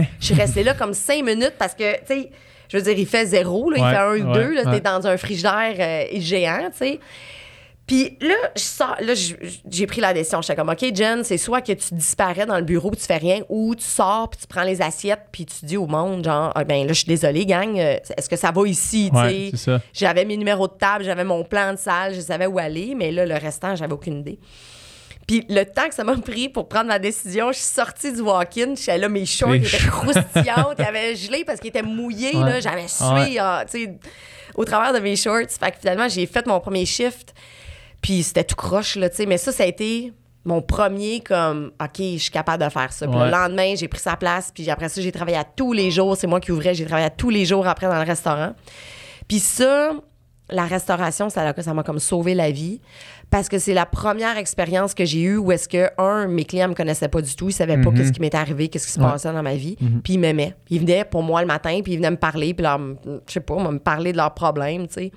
Hein? Je suis restée là comme cinq minutes parce que, tu sais, je veux dire, il fait zéro, là, il fait un ou ouais, deux, là, ouais. t'es dans un frigidaire euh, géant, tu sais. Puis là, je sors, là, j'ai pris la décision. J'étais comme, OK, Jen, c'est soit que tu disparais dans le bureau puis tu fais rien, ou tu sors puis tu prends les assiettes puis tu dis au monde, genre, ah, ben là, je suis désolée, gang, euh, est-ce que ça va ici, tu Ouais, sais? c'est ça. J'avais mes numéros de table, j'avais mon plan de salle, je savais où aller, mais là, le restant, j'avais aucune idée. Puis le temps que ça m'a pris pour prendre ma décision, je suis sortie du walk-in, j'étais là, mes shorts Les étaient croustillantes, ils avaient gelé parce qu'ils étaient mouillés, Ouais. là, j'avais sué, Ouais. ah, tu sais, au travers de mes shorts. Fait que finalement, j'ai fait mon premier shift, puis c'était tout croche, là, tu sais, mais ça, ça a été mon premier comme, OK, je suis capable de faire ça. Puis Ouais. le lendemain, j'ai pris sa place, puis après ça, j'ai travaillé à tous les jours, c'est moi qui ouvrais, j'ai travaillé à tous les jours après dans le restaurant. Puis ça, la restauration, ça m'a comme sauvé la vie parce que c'est la première expérience que j'ai eue où est-ce que, un, mes clients me connaissaient pas du tout, ils savaient pas Mhm. qu'est-ce qui m'était arrivé, qu'est-ce qui se Ouais. passait dans ma vie, puis ils m'aimaient. Ils venaient pour moi le matin, puis ils venaient me parler, puis leur, je sais pas, me parler de leurs problèmes, tu sais.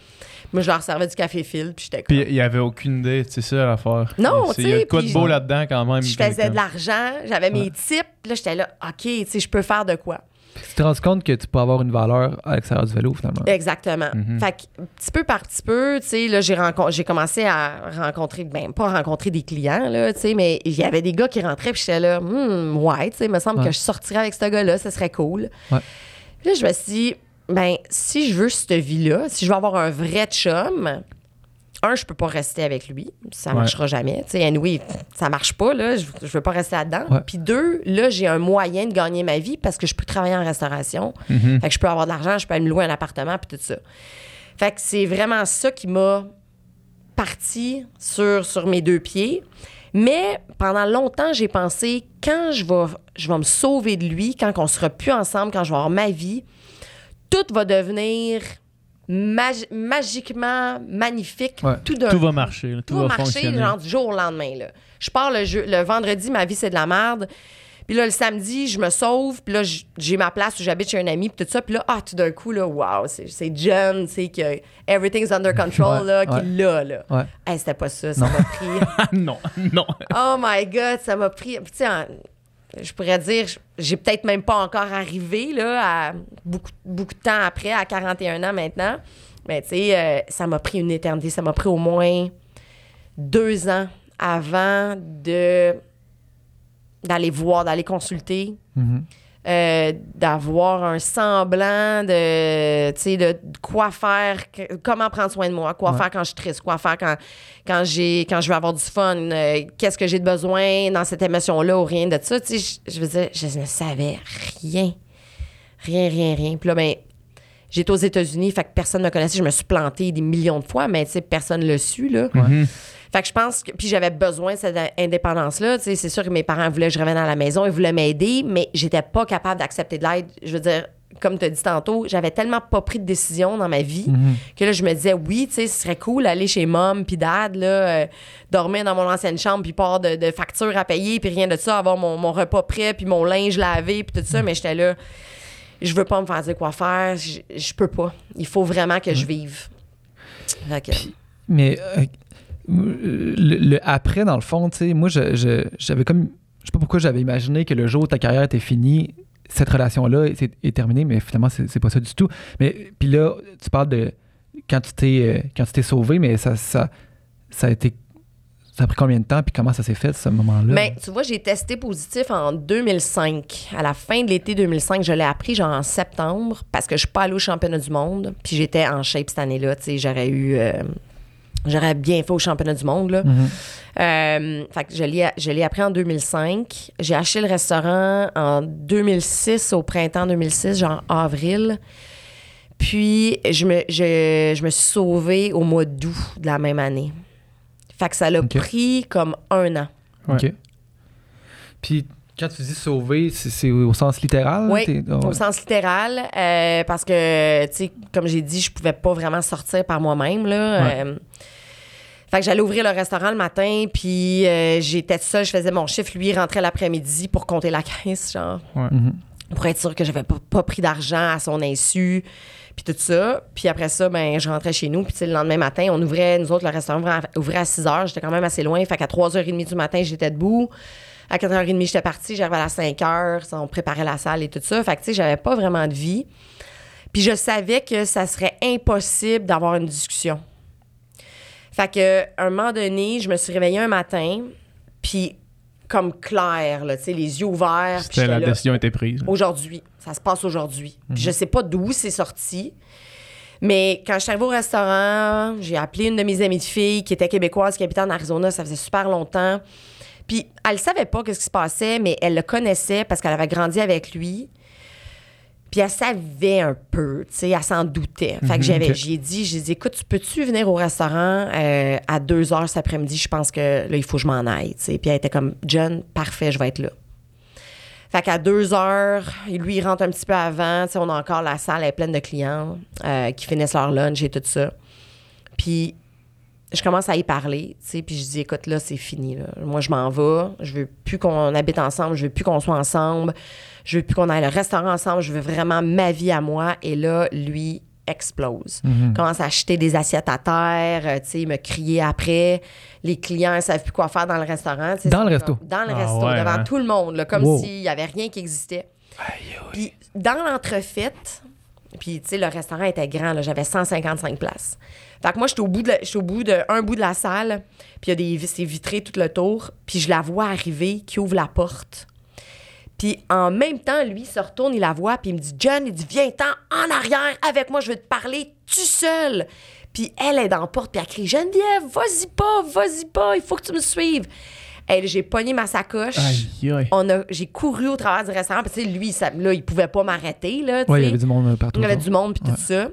Moi, je leur servais du café fil, puis j'étais. Puis il y avait aucune idée, c'est ça l'affaire. Non, tu Il y a sais, quoi de beau là-dedans quand même. je faisais de l'argent, j'avais mes tips, puis là, j'étais là, OK, tu sais, je peux faire de quoi? Tu te rends compte que tu peux avoir une valeur à l'extérieur du vélo, finalement? Exactement. Mhm. Fait que petit peu par petit peu, tu sais, là, j'ai j'ai commencé à rencontrer, ben, pas rencontrer des clients, là, tu sais, mais il y avait des gars qui rentraient, puis j'étais là, Hmm, ouais, tu sais, il me semble Ouais. que je sortirais avec ce gars-là, ce serait cool. Ouais. Puis là, je me suis dit, ben, si je veux cette vie-là, si je veux avoir un vrai chum, un, je peux pas rester avec lui. Ça Ouais. marchera jamais. Tu sais, anyway, ça marche pas, là. Je, je veux pas rester là-dedans. Ouais. Puis deux, là, j'ai un moyen de gagner ma vie parce que je peux travailler en restauration. Mhm. Fait que je peux avoir de l'argent, je peux aller me louer un appartement, puis tout ça. Fait que c'est vraiment ça qui m'a parti sur, sur mes deux pieds. Mais pendant longtemps, j'ai pensé, quand je vais, je vais me sauver de lui, quand on sera plus ensemble, quand je vais avoir ma vie, tout va devenir mag- magiquement magnifique. Ouais. Tout d'un Tout va marcher, tout, tout va va marcher fonctionner. genre du jour au lendemain. Là. Je pars le, jeu- le vendredi, ma vie, c'est de la merde. Puis là, le samedi, je me sauve. Puis là, j'ai ma place où j'habite chez un ami. Puis tout ça. Puis là, ah, tout d'un coup, là, wow, c'est c'est John, tu sais, que everything's under control, Ouais, là, qui ouais. là, là. Ouais. Hey, c'était pas ça. Ça m'a pris... Non, non. Oh my God, ça m'a pris. Tu sais, je pourrais dire, j'ai peut-être même pas encore arrivé, là, à beaucoup, beaucoup de temps après, à 41 ans maintenant. Mais, tu sais, euh, ça m'a pris une éternité. Ça m'a pris au moins deux ans avant de d'aller voir, d'aller consulter, Mhm. Euh, d'avoir un semblant de, tu sais, de, de quoi faire, que- comment prendre soin de moi, quoi Ouais. faire quand je suis triste, quoi faire quand, quand, j'ai, quand je veux avoir du fun, euh, qu'est-ce que j'ai de besoin dans cette émotion-là ou rien de ça. Tu sais, je, je veux dire, je ne savais rien. Rien, rien, rien. Puis là, ben, j'étais aux États-Unis, fait que personne ne me connaissait. Je me suis plantée des millions de fois, mais tu sais, personne ne l'a su, là. Mhm. Fait que je pense que. Puis j'avais besoin de cette indépendance-là. Tu sais, c'est sûr que mes parents voulaient que je revienne à la maison, ils voulaient m'aider, mais j'étais pas capable d'accepter de l'aide. Je veux dire, comme tu as dit tantôt, j'avais tellement pas pris de décision dans ma vie Mhm. que là, je me disais, oui, tu sais, ce serait cool d'aller chez mom puis dad, là, euh, dormir dans mon ancienne chambre, puis pas de, de factures à payer, puis rien de ça, avoir mon, mon repas prêt, puis mon linge lavé, puis tout ça. Mais j'étais là, je veux pas me faire dire quoi faire, je, je peux pas. Il faut vraiment que je vive. Fait que- Mais euh, le, après, dans le fond, tu sais, moi, j'avais comme. Je sais pas pourquoi j'avais imaginé que le jour où ta carrière était finie, cette relation-là est, terminée, mais finalement, c'est pas ça du tout. Mais puis là, tu parles de quand tu t'es euh, quand tu t'es sauvé, mais ça, ça, ça a été. Ça a pris combien de temps, puis comment ça s'est fait, ce moment-là? Mais tu vois, j'ai testé positif en 2005. À la fin de l'été 2005, je l'ai appris genre en septembre parce que je suis pas allée au championnat du monde. Puis j'étais en shape cette année-là. Tu sais, j'aurais eu. euh, j'aurais bien fait au championnat du monde. Là. Mhm. Euh, fait que je l'ai, je l'ai appris en 2005. J'ai acheté le restaurant en 2006, au printemps 2006, genre avril. Puis, je me, je, je me suis sauvée au mois d'août de la même année. Fait que ça l'a pris comme un an. OK. Puis quand tu dis sauver, c'est au sens littéral? Oui, ah ouais. Au sens littéral, euh, parce que, tu sais, comme j'ai dit, je pouvais pas vraiment sortir par moi-même, là. Ouais. Euh, fait que j'allais ouvrir le restaurant le matin, puis euh, j'étais seule, je faisais mon chiffre. Lui, il rentrait l'après-midi pour compter la caisse, genre, Mhm. pour être sûr que j'avais pas, pas pris d'argent à son insu, puis tout ça. Puis après ça, ben, je rentrais chez nous, puis tu sais, le lendemain matin, on ouvrait, nous autres, le restaurant ouvrait à, ouvrait à 6 heures. J'étais quand même assez loin, fait qu'à 3h30 du matin, j'étais debout. À 4h30, j'étais partie, j'arrivais à 5 h, on préparait la salle et tout ça. Fait que, tu sais, j'avais pas vraiment de vie. Puis je savais que ça serait impossible d'avoir une discussion. Fait que, un moment donné, je me suis réveillée un matin, puis comme clair, là, tu sais, les yeux ouverts. C'était la là, décision était prise. Aujourd'hui. Ça se passe aujourd'hui. Puis Je sais pas d'où c'est sorti. Mais quand je suis arrivée au restaurant, j'ai appelé une de mes amies de filles qui était québécoise, qui habitait en Arizona, ça faisait super longtemps. Puis elle savait pas ce qui se passait, mais elle le connaissait parce qu'elle avait grandi avec lui. Puis elle savait un peu, tu sais, elle s'en doutait. Fait que j'avais, ok. j'ai dit, j'ai dit, écoute, tu peux-tu venir au restaurant euh, à 2 heures cet après-midi? Je pense que là, il faut que je m'en aille, tu sais. Puis elle était comme, John, parfait, je vais être là. Fait qu'à deux heures, lui, il rentre un petit peu avant. Tu sais, on a encore la salle, elle est pleine de clients euh, qui finissent leur lunch et tout ça. Puis je commence à y parler, tu sais, puis je dis, écoute, là, c'est fini. Là. Moi, je m'en vais. Je veux plus qu'on habite ensemble. Je veux plus qu'on soit ensemble. Je veux plus qu'on aille au restaurant ensemble. Je veux vraiment ma vie à moi. Et là, lui explose. Mhm. Commence à acheter des assiettes à terre, euh, tu sais, me crier après. Les clients ne savent plus quoi faire dans le restaurant. tu sais, Dans le comme- resto? Dans le Ah resto, ouais, devant hein? tout le monde, là, comme Wow. s'il n'y avait rien qui existait. Puis dans l'entrefaite, puis tu sais, le restaurant était grand, là, j'avais 155 places. Fait que moi, j'étais au bout de, la- au bout de un bout de la salle, puis il y a des c'est vitré tout le tour, puis je la vois arriver, qui ouvre la porte. Puis en même temps, lui, il se retourne, il la voit, puis il me dit John, il dit Viens-t'en en arrière avec moi, je veux te parler tout seul. Puis elle est dans la porte, puis elle crie Geneviève, vas-y pas, vas-y pas, il faut que tu me suives. Elle, j'ai pogné ma sacoche. Aïe, aïe. On a, j'ai couru au travers du restaurant. Puis, tu sais, lui, ça, là, il pouvait pas m'arrêter. Là, Ouais, il y avait du monde euh, partout. Il y avait du monde, puis Ouais. tout ça.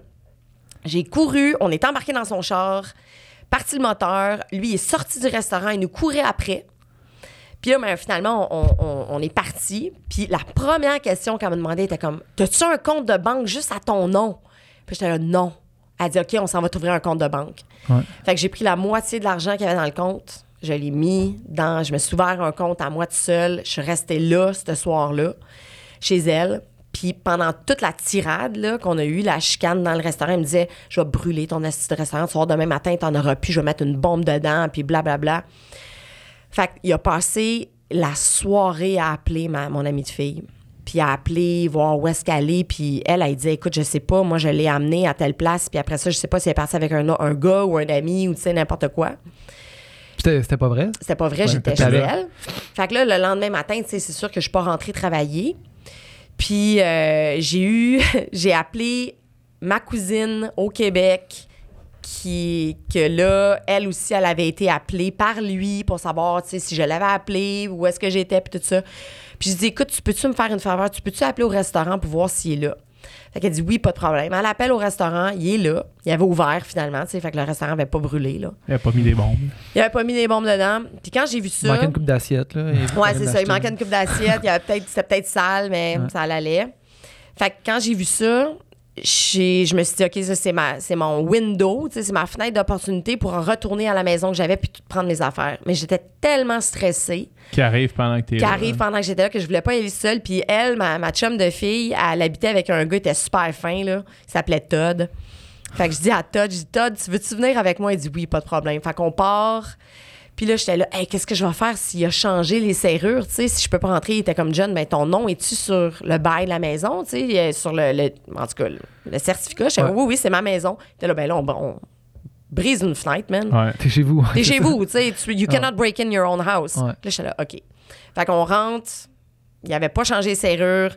J'ai couru, on est embarqué dans son char, parti le moteur. Lui, est sorti du restaurant, il nous courait après. Puis là, ben, finalement, on, on- on est parti. Puis la première question qu'elle m'a demandé était comme T'as-tu un compte de banque juste à ton nom? Puis j'étais là, non. Elle dit OK, on s'en va t'ouvrir un compte de banque. Ouais. Fait que j'ai pris la moitié de l'argent qu'il y avait dans le compte. Je l'ai mis dans. Je me suis ouvert un compte à moi toute seule. Je suis restée là ce soir-là, chez elle. Puis pendant toute la tirade qu'on a eue, la chicane dans le restaurant, elle me disait Je vais brûler ton astuce de restaurant. Tu vas demain matin, t'en auras plus. Je vais mettre une bombe dedans. Puis blablabla. Fait qu'il a passé la soirée à appeler ma, mon amie de fille. Puis à appeler, voir où est-ce qu'elle est. Puis elle, elle dit Écoute, je sais pas, moi, je l'ai amenée à telle place. Puis après ça, je sais pas si elle est partie avec un, un gars ou un ami ou tu sais, n'importe quoi. C'était pas vrai? C'était pas vrai, Ouais, j'étais chez elle. Fait que là, le lendemain matin, tu sais, c'est sûr que je suis pas rentrée travailler. Puis euh, j'ai eu, j'ai appelé ma cousine au Québec, qui, que là, elle aussi, elle avait été appelée par lui pour savoir, si je l'avais appelé, où est-ce que j'étais, puis tout ça. Puis je dis, écoute, tu peux-tu me faire une faveur? Tu peux-tu appeler au restaurant pour voir s'il est là? Fait qu'elle dit, oui, pas de problème. Elle appelle au restaurant, il est là. Il avait ouvert finalement, tu sais, fait que le restaurant avait pas brûlé, là. Il a pas mis des bombes. Il avait pas mis des bombes dedans. Puis quand j'ai vu Il ça. manquait une coupe d'assiette. là. Ouais, c'est ça. Il manquait une coupe d'assiette. Il y avait peut-être, c'était peut-être sale, mais Ouais. ça allait. Fait que quand j'ai vu ça, je me suis dit, OK, ça, c'est, ma, c'est mon window, tu c'est ma fenêtre d'opportunité pour retourner à la maison que j'avais puis tout prendre mes affaires. Mais j'étais tellement stressée Qui arrive pendant que t'es qui là. arrive pendant que j'étais là que je voulais pas y aller seule. Puis elle, ma, ma chum de fille, elle habitait avec un gars qui était super fin, là. Il s'appelait Todd. Fait que je dis à Todd, je dis Todd, tu veux-tu venir avec moi? Il dit oui, pas de problème. Fait qu'on part. Puis là, j'étais là, hey, qu'est-ce que je vais faire s'il a changé les serrures? Tu sais, si je peux pas rentrer, il était comme John, ben ton nom est-tu sur le bail de la maison? Tu sais, euh, sur le, le- en tout cas, le, le certificat. J'étais Ouais. oui, oui, c'est ma maison. Il était là, ben là, on, on brise une fenêtre, man. Ouais. T'es chez vous. T'es chez vous, tu sais, you cannot break in your own house. Ouais. Là, j'étais là, OK. Fait qu'on rentre, il avait pas changé les serrures.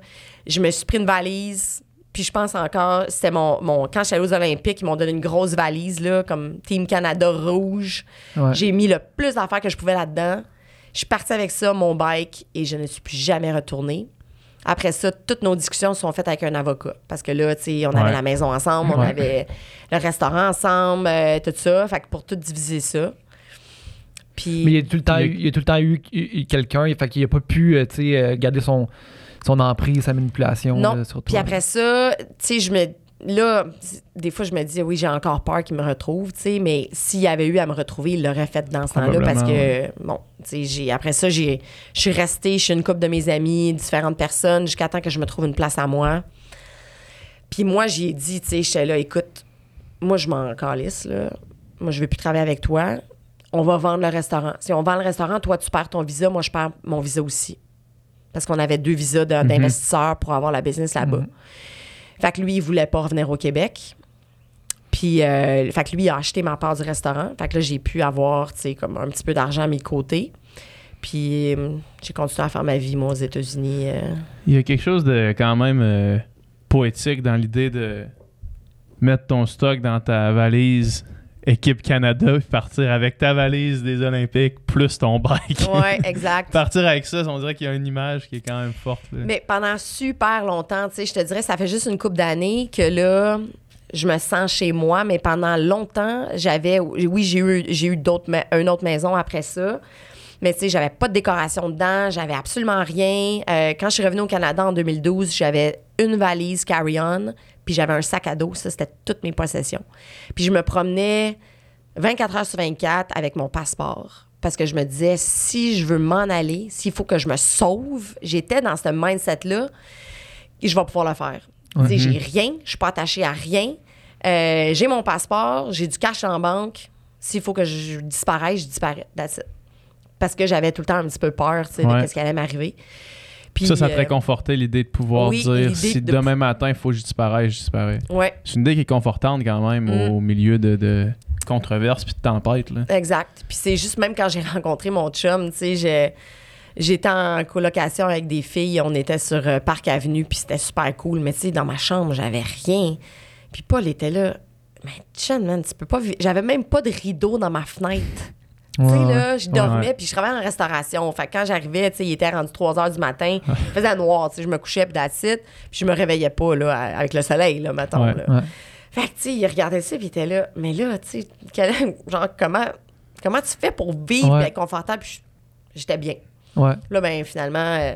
Je me suis pris une valise. Puis je pense encore, c'était mon, mon. Quand j'étais aux Olympiques, ils m'ont donné une grosse valise, là, comme Team Canada rouge. Ouais. J'ai mis le plus d'affaires que je pouvais là-dedans. Je suis partie avec ça, mon bike, et je ne suis plus jamais retournée. Après ça, toutes nos discussions sont faites avec un avocat. Parce que là, tu sais, on avait Ouais. la maison ensemble, on Ouais. avait le restaurant ensemble, euh, tout ça. Fait que pour tout diviser ça. Puis. Mais il y a tout le temps, Il y a- eu, il y a tout le temps eu, eu- eu quelqu'un, fait qu'il a pas pu, euh, tu sais, euh, garder son, son emprise, sa manipulation Non. sur toi. Puis après ça, tu sais, je me. Là, des fois, je me dis, oui, j'ai encore peur qu'il me retrouve, tu sais, mais s'il y avait eu à me retrouver, il l'aurait fait dans ce temps-là parce que, bon, tu sais, j'ai- après ça, j'ai- je suis restée chez une couple de mes amis, différentes personnes, jusqu'à temps que je me trouve une place à moi. Puis moi, j'ai dit, tu sais, j'étais là, écoute, moi, je m'en calisse, là. Moi, je veux plus travailler avec toi. On va vendre le restaurant. Si on vend le restaurant, toi, tu perds ton visa, moi, je perds mon visa aussi. Parce qu'on avait deux visas de- d'investisseurs pour avoir la business là-bas. Fait que lui, il voulait pas revenir au Québec. Puis, euh, fait que lui, il a acheté ma part du restaurant. Fait que là, j'ai pu avoir, tu sais, comme un petit peu d'argent à mes côtés. Puis, euh, j'ai continué à faire ma vie, moi, aux États-Unis. euh. Il y a quelque chose de quand même euh, poétique dans l'idée de mettre ton stock dans ta valise équipe Canada puis partir avec ta valise des Olympiques plus ton bike. Ouais, exact. partir avec ça, on dirait qu'il y a une image qui est quand même forte. là. Mais pendant super longtemps, tu sais, je te dirais, ça fait juste une couple d'années que là, je me sens chez moi, mais pendant longtemps, j'avais, oui, j'ai eu, j'ai eu d'autres, une autre maison après ça. Mais tu sais, j'avais pas de décoration dedans, j'avais absolument rien. Euh, quand je suis revenue au Canada en 2012, j'avais une valise carry-on, puis j'avais un sac à dos. Ça, c'était toutes mes possessions. Puis je me promenais 24 heures sur 24 avec mon passeport. Parce que je me disais, si je veux m'en aller, s'il faut que je me sauve, j'étais dans ce mindset-là, et je vais pouvoir le faire. Tu sais, J'ai rien, je suis pas attachée à rien. Euh, j'ai mon passeport, j'ai du cash en banque. S'il faut que je disparaisse, je disparais. That's it. Parce que j'avais tout le temps un petit peu peur Ouais. de ce qui allait m'arriver. Puis, ça, ça te euh, réconfortait l'idée de pouvoir oui, dire si de- demain matin il faut que je disparais, je disparais. Ouais, C'est une idée qui est confortante quand même Mm. au milieu de, de controverses puis de tempêtes. Là. Exact. Puis c'est juste même quand j'ai rencontré mon chum, tu sais, j'ai- j'étais en colocation avec des filles, on était sur euh, Parc Avenue, puis c'était super cool. Mais tu sais, dans ma chambre, j'avais rien. Puis Paul était là. Mais John, man, tu peux pas. J'avais même pas de rideau dans ma fenêtre. Tu sais, là, je dormais, puis je travaillais en restauration. Fait que quand j'arrivais, tu sais, il était rendu 3 h du matin. Il faisait noir, tu sais, je me couchais, puis it. Puis je me réveillais pas, là, avec le soleil, là, mettons, Ouais. là. Ouais. Fait que, tu sais, il regardait ça, puis il était là. Mais là, tu sais, genre, comment, comment tu fais pour vivre être confortable? Puis j'étais bien. Là, ben, finalement, euh,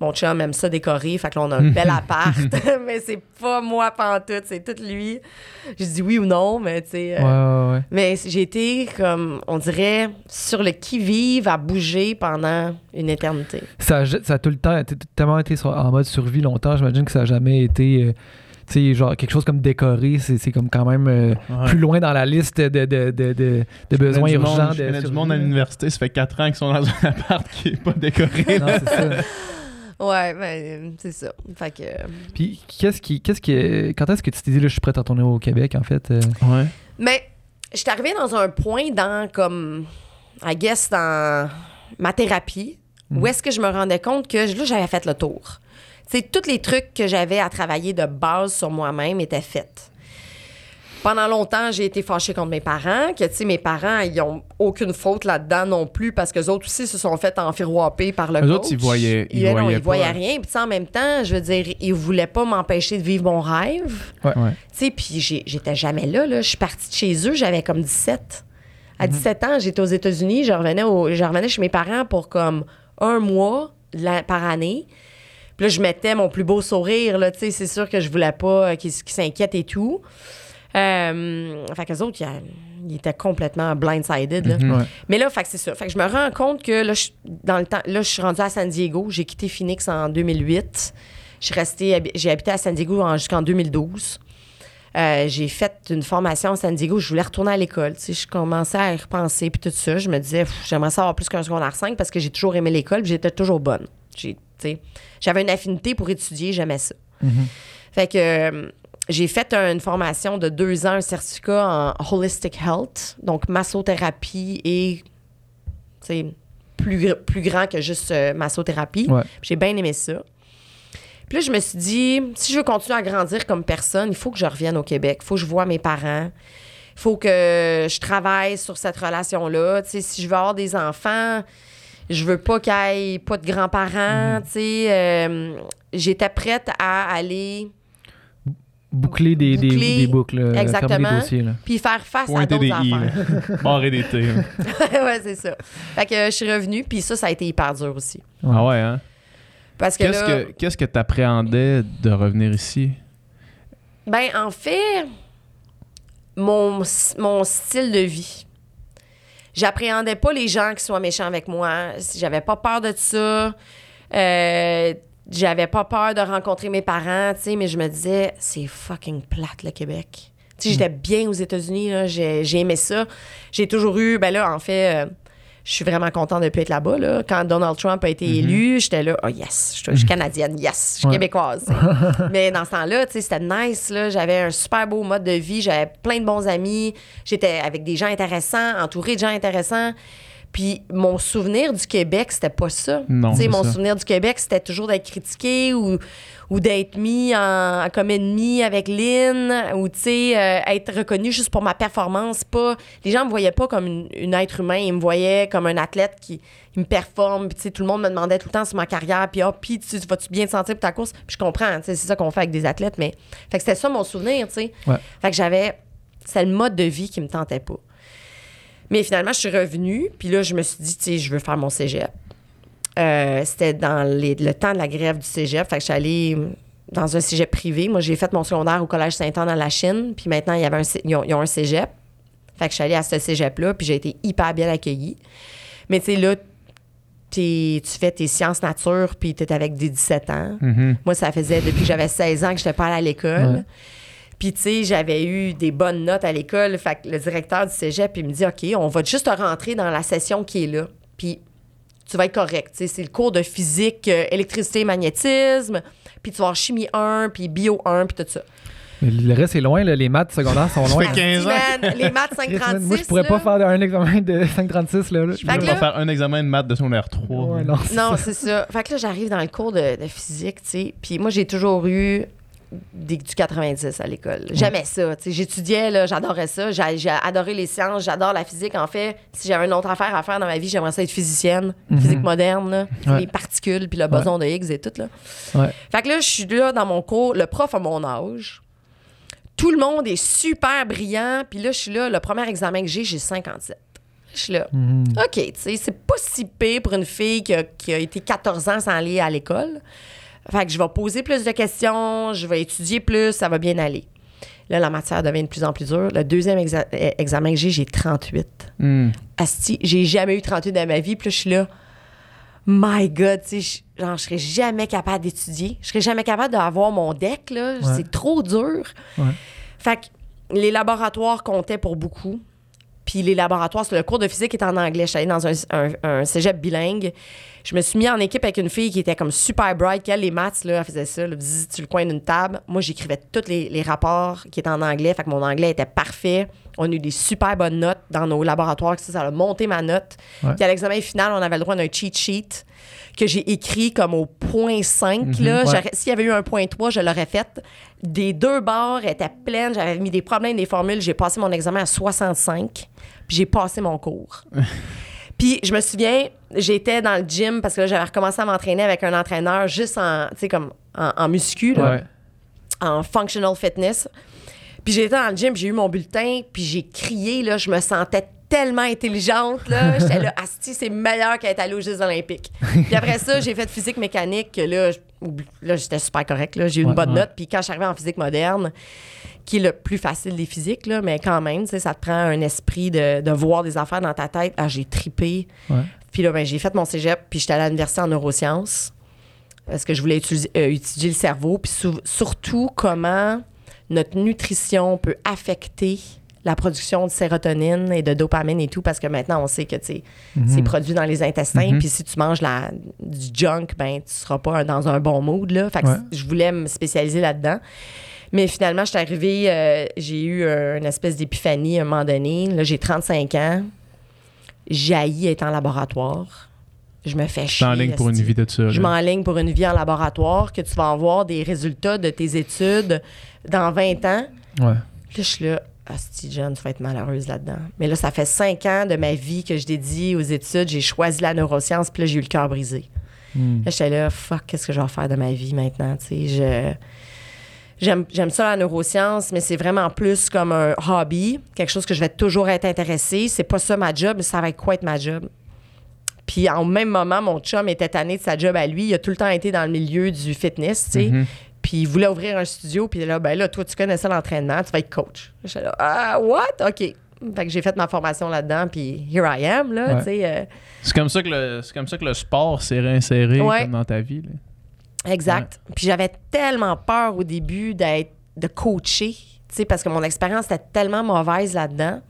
mon chum aime ça décorer. Fait que là, on a un bel appart. mais c'est pas moi pantoute, c'est tout lui. J'ai dit oui ou non, mais tu sais. euh, Ouais, ouais, ouais. Mais j'ai été, comme, on dirait, sur le qui-vive à bouger pendant une éternité. Ça, a- ça a tout le temps tellement été sur- en mode survie longtemps. J'imagine que ça n'a jamais été. euh, tu sais, genre quelque chose comme décorer, c'est c'est comme quand même euh, Ouais. plus loin dans la liste de, de, de, de, Je besoins urgents. Je de connais du monde à l'université, ça fait 4 ans qu'ils sont dans un appart qui est pas décoré. Non, c'est ça. Ouais, ben, c'est ça. Fait que. euh, Puis qu'est-ce qui, qu'est-ce qui, quand est-ce que tu t'es dit là, je suis prête à retourner au Québec en fait euh? Ouais. Mais je suis arrivée dans un point dans, comme, I guess, dans ma thérapie, où est-ce que je me rendais compte que là, j'avais fait le tour. Tu sais, tous les trucs que j'avais à travailler de base sur moi-même étaient faits. Pendant longtemps, j'ai été fâchée contre mes parents, que, tu sais, mes parents, ils ont aucune faute là-dedans non plus, parce qu'eux autres aussi se sont fait enfiroiper par le Eux coach. autres, ils voyaient- ils non, voyaient ils voyaient pas. rien. Puis, en même temps, je veux dire, ils voulaient pas m'empêcher de vivre mon rêve. Ouais. Tu sais, puis j'ai- j'étais jamais là, là. Je suis partie de chez eux, j'avais comme 17. À 17 ans, j'étais aux États-Unis, je revenais, au- je revenais chez mes parents pour comme un mois la- par année. Puis là, je mettais mon plus beau sourire, là, tu sais, c'est sûr que je voulais pas euh, qu'ils qu'ils s'inquiètent et tout. Euh, fait qu'eux autres, ils, étaient complètement blindsided, là. Ouais. Mais là, fait que c'est ça. Fait que je me rends compte que là, je, dans le temps, là, je suis rendue à San Diego. J'ai quitté Phoenix en 2008. Je suis restée, habi- j'ai habité à San Diego en- jusqu'en 2012. Euh, j'ai fait une formation à San Diego. Je voulais retourner à l'école. Je commençais à y repenser puis tout ça. Je me disais, j'aimerais savoir plus qu'un secondaire 5 parce que j'ai toujours aimé l'école puis j'étais toujours bonne. J'avais une affinité pour étudier, j'aimais ça. Fait que euh, j'ai fait une formation de deux ans, un certificat en Holistic Health, donc massothérapie et plus, plus grand que juste euh, massothérapie. Ouais. J'ai bien aimé ça. Puis là, je me suis dit, si je veux continuer à grandir comme personne, il faut que je revienne au Québec. Il faut que je voie mes parents. Il faut que je travaille sur cette relation-là. Tu sais, si je veux avoir des enfants, je veux pas qu'il y ait pas de grands-parents. Tu sais, euh, j'étais prête à aller Boucler des, des- Boucler, des boucles, euh, fermer exactement. des dossiers. Là. puis faire face à Pointer d'autres des i, affaires. barrer des t. ouais, c'est ça. Fait que euh, je suis revenue, puis ça, ça a été hyper dur aussi. Ah ouais, hein? Parce que Qu'est-ce là, que qu'est-ce que t'appréhendais de revenir ici? ben en fait, mon, mon style de vie. J'appréhendais pas les gens qui soient méchants avec moi. J'avais pas peur de ça. Euh, j'avais pas peur de rencontrer mes parents, tu sais, mais je me disais, c'est fucking plate, le Québec. Tu sais, j'étais bien aux États-Unis, là. J'ai, aimé ça. J'ai toujours eu, ben là, en fait, euh, je suis vraiment contente de ne plus être là-bas, là. Quand Donald Trump a été élu, j'étais là, oh yes, je suis- je suis canadienne, yes, je suis Ouais. québécoise. mais dans ce temps-là, tu sais, c'était nice, là. J'avais un super beau mode de vie, j'avais plein de bons amis, j'étais avec des gens intéressants, entourée de gens intéressants. Puis mon souvenir du Québec, c'était pas ça. Non, mon ça. souvenir du Québec, c'était toujours d'être critiqué ou, ou d'être mis en, comme ennemi avec Lynn ou, euh, être reconnu juste pour ma performance. Pas, les gens me voyaient pas comme une, une être humain, ils me voyaient comme un athlète qui me performe. Puis, tout le monde me demandait tout le temps sur ma carrière. Puis, ah, puis, tu vas-tu bien te sentir pour ta course? Puis, je comprends, c'est ça qu'on fait avec des athlètes. Mais, fait que c'était ça mon souvenir, tu sais. Ouais. Fait que j'avais, c'est le mode de vie qui me tentait pas. Mais finalement, je suis revenue, puis là, je me suis dit, tu sais, je veux faire mon cégep. Euh, C'était dans les- le temps de la grève du cégep, fait que je suis allée dans un cégep privé. Moi, j'ai fait mon secondaire au Collège Saint-Anne à la Chine, puis maintenant, il y avait un, ils, ont, ils ont un cégep. Fait que je suis allée à ce cégep-là, puis j'ai été hyper bien accueillie. Mais tu sais, là, tu fais tes sciences nature, puis tu es avec des 17 ans. Mhm. Moi, ça faisait depuis que j'avais 16 ans que je n'étais pas allée à l'école. Puis, tu sais, j'avais eu des bonnes notes à l'école. Fait que le directeur du cégep, il me dit OK, on va juste te rentrer dans la session qui est là. Puis, tu vas être correct. Tu sais, c'est le cours de physique, euh, électricité, magnétisme. Puis, tu vas avoir chimie 1, puis bio 1, puis tout ça. Mais Le reste, c'est loin. là. Les maths secondaires sont loin. fait 15 ans. Man, les maths 536. Moi, je pourrais là. pas faire un examen de 536. Là, là. Je que pas là- faire un examen de maths de secondaire 3. Ouais, non, c'est Non, ça. c'est ça. Fait que là, j'arrive dans le cours de, de physique, tu sais. Puis moi, j'ai toujours eu des, du 90 à l'école. J'aimais ça. J'étudiais, là, j'adorais ça. J'ai, j'ai adoré les sciences, j'adore la physique. En fait, si j'avais une autre affaire à faire dans ma vie, j'aimerais ça être physicienne, physique moderne, là. Ouais. les particules, puis le boson de Higgs et tout, là. Fait que là, je suis là dans mon cours, le prof a mon âge. Tout le monde est super brillant. Puis là, je suis là, le premier examen que j'ai, j'ai 57. Je suis là. Mhm. OK, tu sais, c'est pas si pire pour une fille qui a, qui a été 14 ans sans aller à l'école. Fait que je vais poser plus de questions, je vais étudier plus, ça va bien aller. Là, la matière devient de plus en plus dure. Le deuxième exa- euh, examen que j'ai, j'ai 38. Hmm. Asti, j'ai jamais eu 38 dans ma vie. Puis là, je suis là, my God, tu sais, je- genre, je serais jamais capable d'étudier. Je serais jamais capable d'avoir mon deck, là. Ouais. C'est trop dur. Ouais. Fait que les laboratoires comptaient pour beaucoup. Puis les laboratoires, le cours de physique est en anglais. Je suis allée dans un, un, un cégep bilingue. Je me suis mis en équipe avec une fille qui était comme super bright, qu'elle, les maths, là, elle faisait ça, là, sur le coin d'une table. Moi, j'écrivais tous les, les rapports qui étaient en anglais. Fait que mon anglais était parfait. On a eu des super bonnes notes dans nos laboratoires. Ça, ça a monté ma note. Ouais. Puis à l'examen final, on avait le droit d'un cheat sheet que j'ai écrit comme au point 5. là. ouais. J'aurais- S'il y avait eu un point 3, je l'aurais fait. Des deux barres étaient pleines. J'avais mis des problèmes des formules. J'ai passé mon examen à 65. Puis j'ai passé mon cours. Puis je me souviens, j'étais dans le gym parce que là, j'avais recommencé à m'entraîner avec un entraîneur juste en, comme en, en muscu, là, Ouais. en functional fitness. Puis j'étais dans le gym, j'ai eu mon bulletin, puis j'ai crié, là, je me sentais tellement intelligente, là. J'étais là, Asti, c'est meilleur qu'être allée aux Jeux olympiques. Puis après ça, j'ai fait physique mécanique, que là, là j'étais super correct, là. J'ai eu une Ouais, bonne ouais. note. Puis quand je suis arrivée en physique moderne, qui est le plus facile des physiques, là, mais quand même, tu sais, ça te prend un esprit de, de voir des affaires dans ta tête. Ah, j'ai tripé. Ouais. Puis là, ben, j'ai fait mon cégep, puis j'étais allée à l'université en neurosciences parce que je voulais étudier, euh, étudier le cerveau, puis sou- surtout comment notre nutrition peut affecter la production de sérotonine et de dopamine et tout, parce que maintenant, on sait que, c'est produit dans les intestins. Mhm. Puis si tu manges la, du junk, ben, tu seras pas dans un bon mood, là. Fait que Ouais. je voulais me spécialiser là-dedans. Mais finalement, je suis arrivée, euh, j'ai eu une espèce d'épiphanie à un moment donné. Là, j'ai 35 ans. J'ai être en laboratoire. Je me fais chier. ligne pour une vie de ça. Je m'enligne pour une vie en laboratoire, que tu vas avoir des résultats de tes études dans 20 ans. Ouais. Là, je suis là, Asti, John, tu vas être malheureuse là-dedans. Mais là, ça fait cinq ans de ma vie que je dédie aux études. J'ai choisi la neuroscience, puis là, j'ai eu le cœur brisé. Hmm. Là, j'étais là, fuck, qu'est-ce que je vais faire de ma vie maintenant? Tu sais, je. J'aime, j'aime ça la neuroscience, mais c'est vraiment plus comme un hobby, quelque chose que je vais toujours être intéressée. C'est pas ça ma job, mais ça va être quoi être ma job? Puis en même moment, mon chum était tanné de sa job à lui. Il a tout le temps été dans le milieu du fitness, tu sais. Mhm. Puis il voulait ouvrir un studio. Puis là, ben là, toi, tu connais ça l'entraînement, tu vas être coach. J'étais là, ah, what? OK. Fait que j'ai fait ma formation là-dedans, puis here I am, là, Ouais. tu sais. euh, C'est comme ça que le, c'est comme ça que le sport s'est réinséré Ouais. comme dans ta vie. là. Exact. Puis j'avais tellement peur au début d'être de coacher, tu sais, parce que mon expérience était tellement mauvaise là-dedans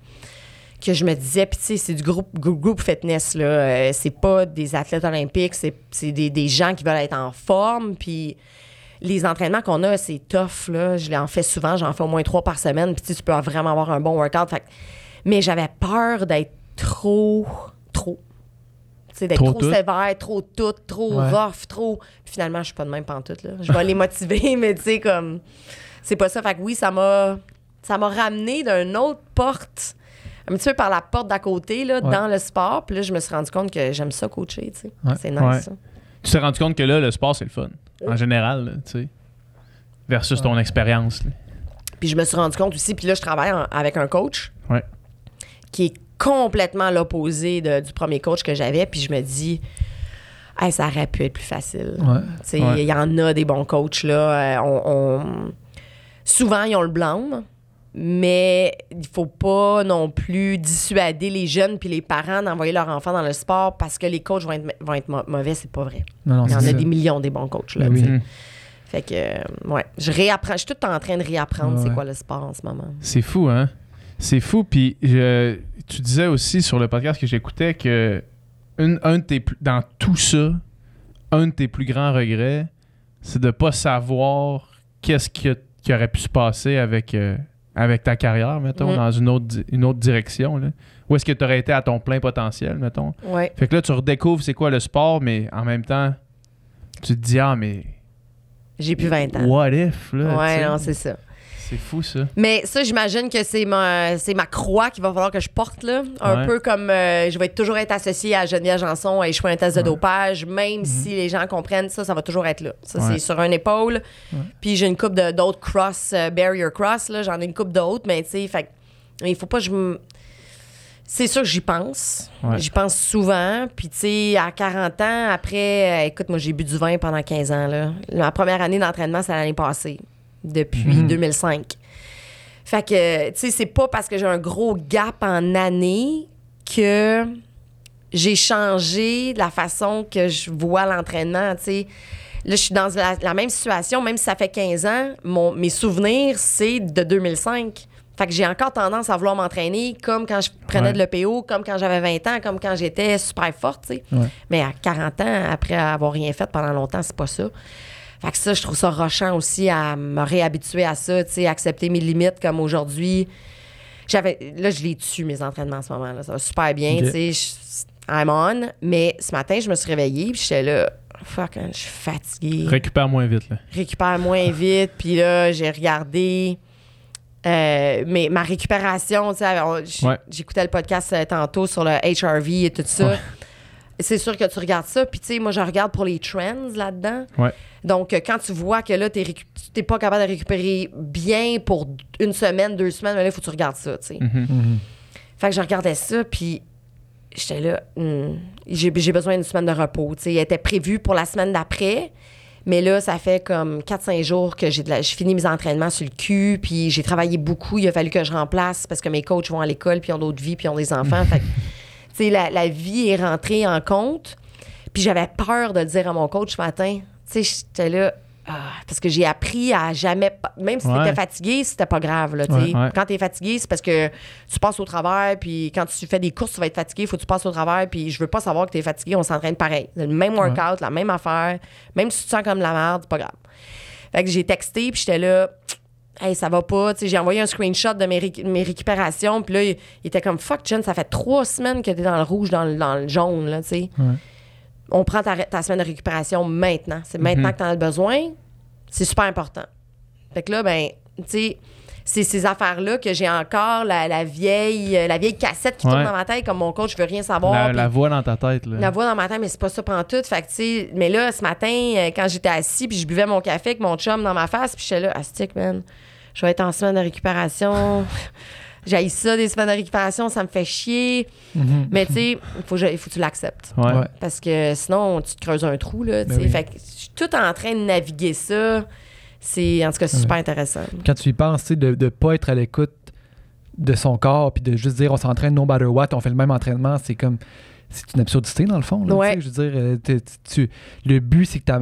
que je me disais, puis tu sais, c'est du groupe, grou- groupe fitness, là. Euh, c'est pas des athlètes olympiques, c'est, c'est des, des gens qui veulent être en forme, puis les entraînements qu'on a, c'est tough, là. Je l'en fais souvent, j'en fais au moins trois par semaine, puis tu peux vraiment avoir un bon workout. Fait mais j'avais peur d'être trop, trop. D'être Trop sévère, trop tout, trop Ouais. rough, trop. Puis finalement, je suis pas de même pantoute, là. Je vais les motiver, mais tu sais, comme. C'est pas ça. Fait que oui, ça m'a. Ça m'a ramené d'une autre porte, un petit peu par la porte d'à côté, là, Ouais. dans le sport. Puis là, je me suis rendu compte que j'aime ça coacher, tu sais. Ouais. C'est nice, ça. Tu t'es rendu compte que là, le sport, c'est le fun? En général, là, tu sais. Versus ton expérience. là. Puis je me suis rendu compte aussi, puis là, je travaille en- avec un coach Ouais. qui est complètement l'opposé de- du premier coach que j'avais. Puis je me dis, Hey, ça aurait pu être plus facile. Ouais. Tu sais, Il Ouais. y en a des bons coachs, là. Euh, on- on- Souvent, ils ont le blâme, mais il faut pas non plus dissuader les jeunes puis les parents d'envoyer leur enfant dans le sport parce que les coachs vont être, vont être mauvais. C'est pas vrai. Non, non, Il y en a des millions des bons coachs, là. Ben oui. Mhm. Fait que, euh, ouais. Je réapprends. Je suis tout en train de réapprendre c'est quoi le sport en ce moment. C'est fou, hein? C'est fou. Puis je- tu disais aussi sur le podcast que j'écoutais que une- un de tes dans tout ça, un de tes plus grands regrets, c'est de pas savoir qu'est-ce qui, qui aurait pu se passer avec, euh, avec ta carrière, mettons, Mhm. dans une autre, une autre direction. Là. Où est-ce que tu aurais été à ton plein potentiel, mettons? Ouais. Fait que là, tu redécouvres c'est quoi le sport, mais en même temps, tu te dis, ah, mais J'ai plus 20 ans. what if? Là, ouais, non, c'est ça. C'est fou, ça. Mais ça, j'imagine que c'est ma, c'est ma croix qu'il va falloir que je porte, là. Un Ouais. peu comme euh, je vais toujours être associée à Geneviève Janson à échouer un test de dopage, même si les gens comprennent ça, ça va toujours être là. Ça, Mhm. Ouais. c'est sur un épaule. Puis j'ai une coupe d'autres cross, euh, barrier cross, là. J'en ai une coupe d'autres, mais tu sais, fait il faut pas que je me. C'est sûr que j'y pense. Ouais. J'y pense souvent. Puis, tu sais, à 40 ans, après, euh, écoute, moi, j'ai bu du vin pendant 15 ans. Là. Ma première année d'entraînement, c'est l'année passée, depuis Mhm. 2005. Fait que, tu sais, c'est pas parce que j'ai un gros gap en année que j'ai changé la façon que je vois l'entraînement, tu sais. Là, je suis dans la, la même situation, même si ça fait 15 ans, mon, mes souvenirs, c'est de 2005. Fait que j'ai encore tendance à vouloir m'entraîner comme quand je prenais Ouais. de l'EPO, comme quand j'avais 20 ans, comme quand j'étais super forte, tu sais. Ouais. Mais à 40 ans, après avoir rien fait pendant longtemps, c'est pas ça. Fait que ça, je trouve ça rochant aussi à me réhabituer à ça, tu sais, accepter mes limites comme aujourd'hui. J'avais, là, je les tue, mes entraînements en ce moment. Là. Ça va super bien, tu sais. I'm on. Mais ce matin, je me suis réveillée, puis j'étais là, fuck, hein, je suis fatiguée Récupère moins vite, là. récupère moins vite. Puis là, j'ai regardé euh, mais ma récupération. tu sais, Ouais. J'écoutais le podcast euh, tantôt sur le HRV et tout ça. C'est sûr que tu regardes ça. Puis, tu sais, moi, je regarde pour les trends là-dedans. Ouais. Donc, euh, quand tu vois que là, tu n'es pas capable de récupérer bien pour une semaine, deux semaines, mais là, il faut que tu regardes ça, tu sais. Mhm. Mhm. Fait que je regardais ça, puis j'étais là, hmm, j'ai j'ai besoin d'une semaine de repos. Tu sais, elle était prévue pour la semaine d'après, mais là, ça fait comme 4-5 jours que j'ai de la- j'ai fini mes entraînements sur le cul, puis j'ai travaillé beaucoup. Il a fallu que je remplace parce que mes coachs vont à l'école, puis ils ont d'autres vies, puis ils ont des enfants. fait que, sais, la, la vie est rentrée en compte. Puis j'avais peur de le dire à mon coach ce matin. Tu sais, j'étais là, ah, parce que j'ai appris à jamais. Même si Ouais. t'étais fatigué, c'était pas grave. Là. Ouais, ouais. Quand t'es fatigué, c'est parce que tu passes au travers, puis quand tu fais des courses, tu vas être fatigué, il faut que tu passes au travers, puis je veux pas savoir que t'es fatigué, on s'entraîne pareil. Le même workout, la même affaire, même si tu te sens comme de la merde, c'est pas grave. Fait que j'ai texté, puis j'étais là. Hey, ça va pas. J'ai envoyé un screenshot de mes, mes récupérations. Puis là, il, il était comme Fuck, Jen, ça fait trois semaines que t'es dans le rouge, dans le, dans le jaune. Là. Ouais. On prend ta, ta semaine de récupération maintenant. C'est maintenant que t'en as besoin. C'est super important. Fait que là, ben, tu sais, c'est ces affaires-là que j'ai encore la, la vieille, euh, la vieille cassette qui Ouais. tourne dans ma tête, comme mon coach, je veux rien savoir. La, voix dans ta tête, là. la voix dans ma tête, mais c'est pas ça tout. Fait que, tu sais, mais là, ce matin, euh, quand j'étais assis, puis je buvais mon café avec mon chum dans ma face, puis j'étais là, astic, man, je vais être en semaine de récupération. J'ai ça, des semaines de récupération, ça me fait chier. Mhm. Mais, tu sais, il faut, que faut tu l'acceptes. Ouais. Ouais. Parce que sinon, tu te creuses un trou, là, tu Ben sais. oui. Fait que je suis tout en train de naviguer ça. C'est, en tout cas, c'est Ouais. super intéressant. Quand tu y penses, tu sais, de ne pas être à l'écoute de son corps, puis de juste dire on s'entraîne no matter what, on fait le même entraînement, c'est comme. C'est une absurdité dans le fond. là, Ouais. tu sais, Je veux dire, euh, tu- le but, c'est que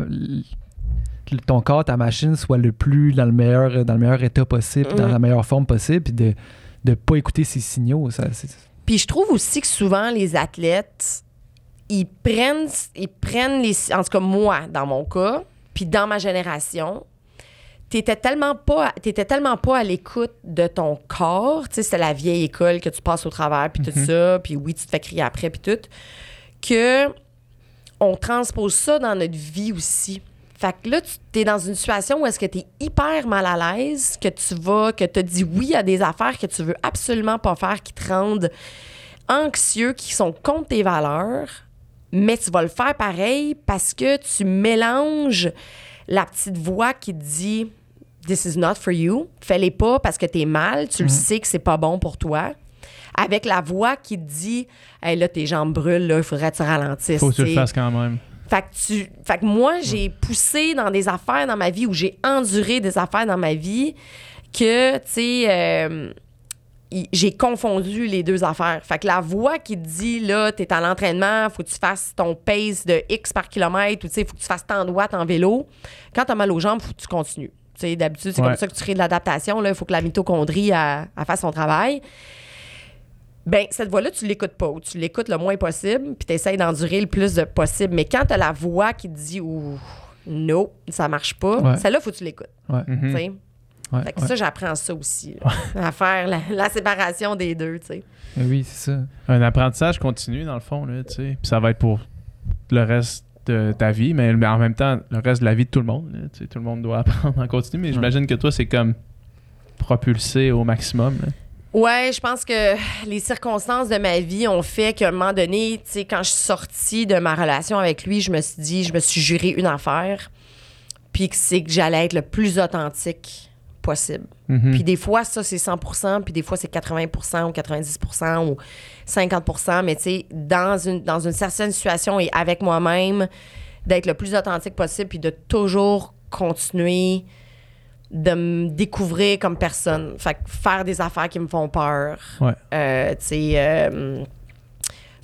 l- ton corps, ta machine soit le plus dans le meilleur, dans le meilleur état possible, dans la meilleure forme possible, puis de ne pas écouter ses signaux. Ça, c'est- Puis je trouve aussi que souvent, les athlètes, ils prennent, ils prennent les. En tout cas, moi, dans mon cas, puis dans ma génération, t'étais tellement pas, t'étais tellement pas à l'écoute de ton corps. Tu sais, c'était la vieille école que tu passes au travers, puis tout ça, puis oui, tu te fais crier après, puis tout, que on transpose ça dans notre vie aussi. Fait que là, tu es dans une situation où est-ce que tu es hyper mal à l'aise, que tu vas, que tu dis oui à des affaires que tu veux absolument pas faire, qui te rendent anxieux, qui sont contre tes valeurs, mais tu vas le faire pareil parce que tu mélanges la petite voix qui te dit This is not for you, fais-les pas parce que t'es mal, tu le sais que c'est pas bon pour toi. Avec la voix qui te dit Hey, là, tes jambes brûlent, là, il faudrait que tu ralentisses. Faut que tu le fasses quand même. Fait que, tu, fait que moi, j'ai poussé dans des affaires dans ma vie ou j'ai enduré des affaires dans ma vie que, tu sais, euh, j'ai confondu les deux affaires. Fait que la voix qui te dit, là, t'es à l'entraînement, faut que tu fasses ton pace de X par kilomètre ou, tu sais, faut que tu fasses tant de watts en vélo. Quand t'as mal aux jambes, faut que tu continues. Tu sais, d'habitude, c'est Ouais. comme ça que tu crées de l'adaptation. Là, il faut que la mitochondrie elle, elle fasse son travail. Ben, cette voix-là, tu l'écoutes pas ou tu l'écoutes le moins possible, puis tu essaies d'endurer le plus de possible. Mais quand tu as la voix qui te dit Ouh, non, ça marche pas, Ouais. celle-là, faut que tu l'écoutes. Ouais. Tu sais? Ouais, Fait que ouais. ça, j'apprends ça aussi, là, à faire la, la séparation des deux, tu sais. Mais Oui, c'est ça. Un apprentissage continu, dans le fond, là, tu sais. Puis ça va être pour le reste de ta vie, mais en même temps, le reste de la vie de tout le monde. là, tu sais. tout le monde doit apprendre en continu, mais j'imagine que toi, c'est comme propulsé au maximum. là. Ouais, je pense que les circonstances de ma vie ont fait qu'à un moment donné, tu sais, quand je suis sortie de ma relation avec lui, je me suis dit, je me suis juré une affaire, puis que c'est que j'allais être le plus authentique possible. Mhm. Puis des fois, ça, c'est 100% puis des fois, c'est 80% ou 90% ou 50% Mais tu sais, dans une, dans une certaine situation et avec moi-même, d'être le plus authentique possible puis de toujours continuer de me découvrir comme personne. Fait que faire des affaires qui me font peur. Ouais. Euh, tu sais, euh,